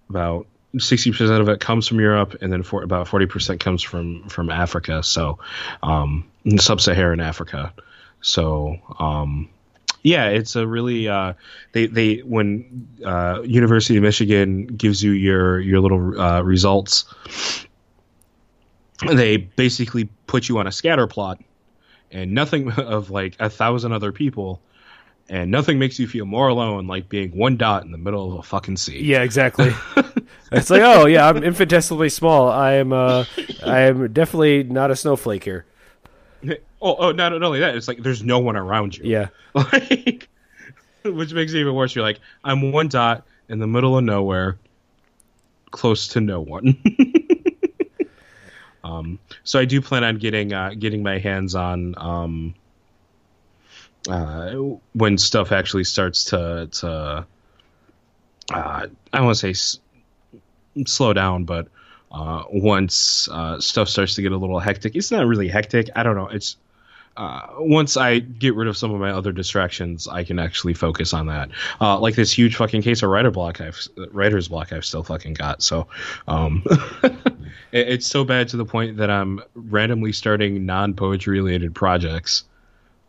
about sixty percent of it comes from Europe, and then for about forty percent comes from from Africa. So, um, sub-Saharan Africa. So, um, yeah, it's a really uh, they they when uh, University of Michigan gives you your your little uh, results, they basically put you on a scatter plot, and nothing *laughs* of like a thousand other people, and nothing makes you feel more alone like being one dot in the middle of a fucking sea. Yeah, exactly. *laughs* it's like, oh yeah, I'm infinitesimally small. I am uh, I am definitely not a snowflake here. Oh, oh, not, not only that, it's like there's no one around you. Yeah. *laughs* like which makes it even worse. You're like, I'm one dot in the middle of nowhere, close to no one. *laughs* um, so I do plan on getting uh, getting my hands on um, uh, when stuff actually starts to to uh, I don't want to say s- slow down, but uh, once uh, stuff starts to get a little hectic, it's not really hectic. I don't know. It's uh, once I get rid of some of my other distractions, I can actually focus on that. Uh, like this huge fucking case of writer block, I've writer's block, I've still fucking got. So, um, *laughs* it, it's so bad to the point that I'm randomly starting non poetry related projects.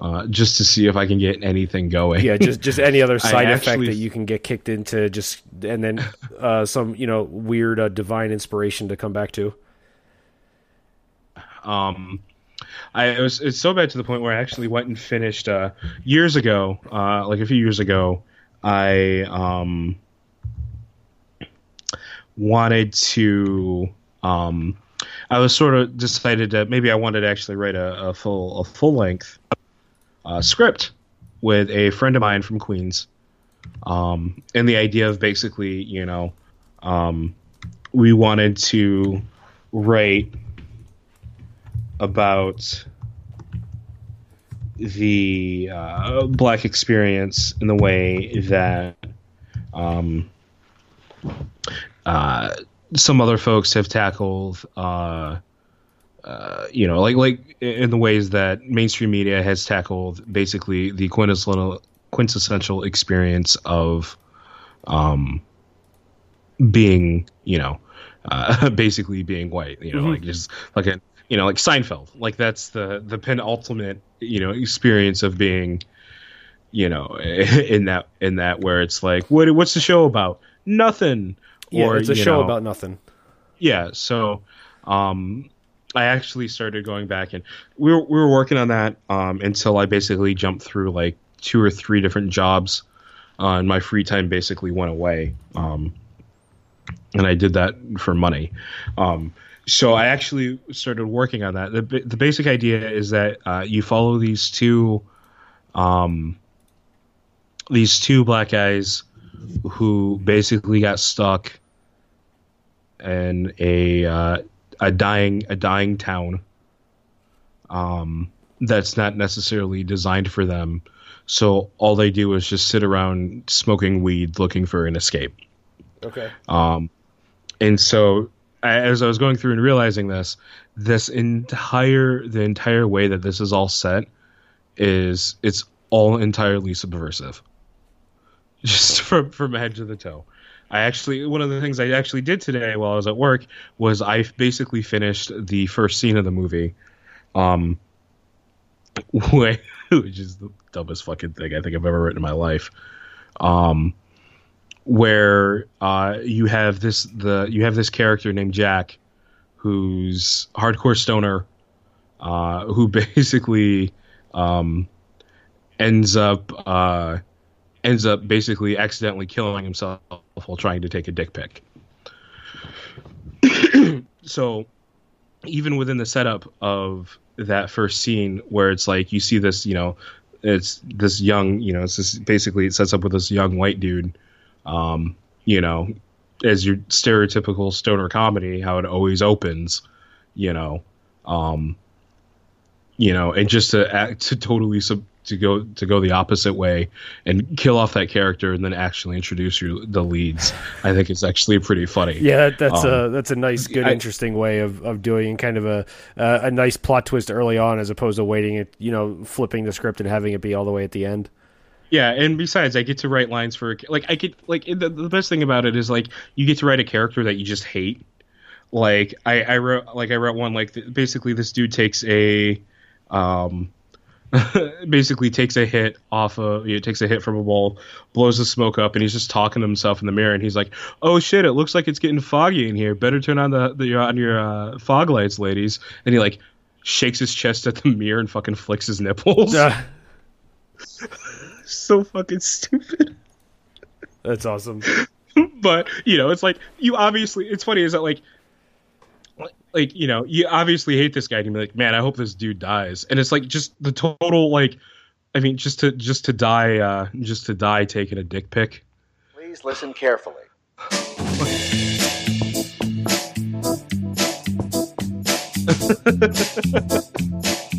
Uh, just to see if I can get anything going. Yeah, just just any other *laughs* side effect actually- that you can get kicked into, just and then uh, some you know weird uh, divine inspiration to come back to. Um, I it was it's so bad to the point where I actually went and finished uh, years ago, uh, like a few years ago. I um, wanted to. Um, I was sort of decided that maybe I wanted to actually write a, a full a full length uh, script with a friend of mine from Queens, um, and the idea of basically, you know, um, we wanted to write about the uh, black experience in the way that um, uh, some other folks have tackled, uh, uh, you know, like like in the ways that mainstream media has tackled basically the quintessential quintessential experience of um, being, you know, uh, *laughs* basically being white, you know, Mhm. like just like a you know, like Seinfeld. Like that's the the penultimate, you know, experience of being, you know, *laughs* in that in that where it's like, what what's the show about? Nothing. Yeah, or, it's a show know, about nothing. yeah. So, um, I actually started going back and we were we were working on that um until I basically jumped through like two or three different jobs, uh, and my free time basically went away. Um, and I did that for money. Um, so I actually started working on that. The the basic idea is that uh, you follow these two, um, these two black guys who basically got stuck in a uh, a dying a dying town. Um, that's not necessarily designed for them. So all they do is just sit around smoking weed, looking for an escape. Okay. Um, and so as I was going through and realizing this, this entire the entire way that this is all set is it's all entirely subversive, *laughs* just from from head to the toe. I actually one of the things I actually did today while I was at work was I basically finished the first scene of the movie, um, *laughs* which is the dumbest fucking thing I think I've ever written in my life. Um, where uh, you have this the you have this character named Jack, who's hardcore stoner, uh, who *laughs* basically um, ends up uh, ends up basically accidentally killing himself while trying to take a dick pic. *clears throat* so, even within the setup of that first scene, where it's like you see this, you know, it's this young, you know, it's this basically it sets up with this young white dude um, you know, as your stereotypical stoner comedy, how it always opens, you know, um, you know, and just to act to totally sub, to go to go the opposite way and kill off that character and then actually introduce you the leads. I think it's actually pretty funny. Yeah, that's um, a that's a nice, good, I, interesting way of, of doing kind of a uh, a nice plot twist early on as opposed to waiting it, you know, flipping the script and having it be all the way at the end. Yeah, and besides, I get to write lines for like I get like the, the best thing about it is like you get to write a character that you just hate. Like I, I wrote like I wrote one like basically this dude takes a um *laughs* basically takes a hit off of you know, takes a hit from a wall, blows the smoke up, and he's just talking to himself in the mirror, and he's like, "Oh shit, it looks like it's getting foggy in here. Better turn on the, the on your uh, fog lights, ladies." And he like shakes his chest at the *laughs* mirror and fucking flicks his nipples. Uh. *laughs* so fucking stupid. That's awesome. *laughs* but you know, it's like you obviously. It's funny is that like, like you know, you obviously hate this guy, and you're like, man, I hope this dude dies. And it's like just the total like, I mean, just to just to die, uh just to die taking a dick pic. Please listen carefully. *laughs*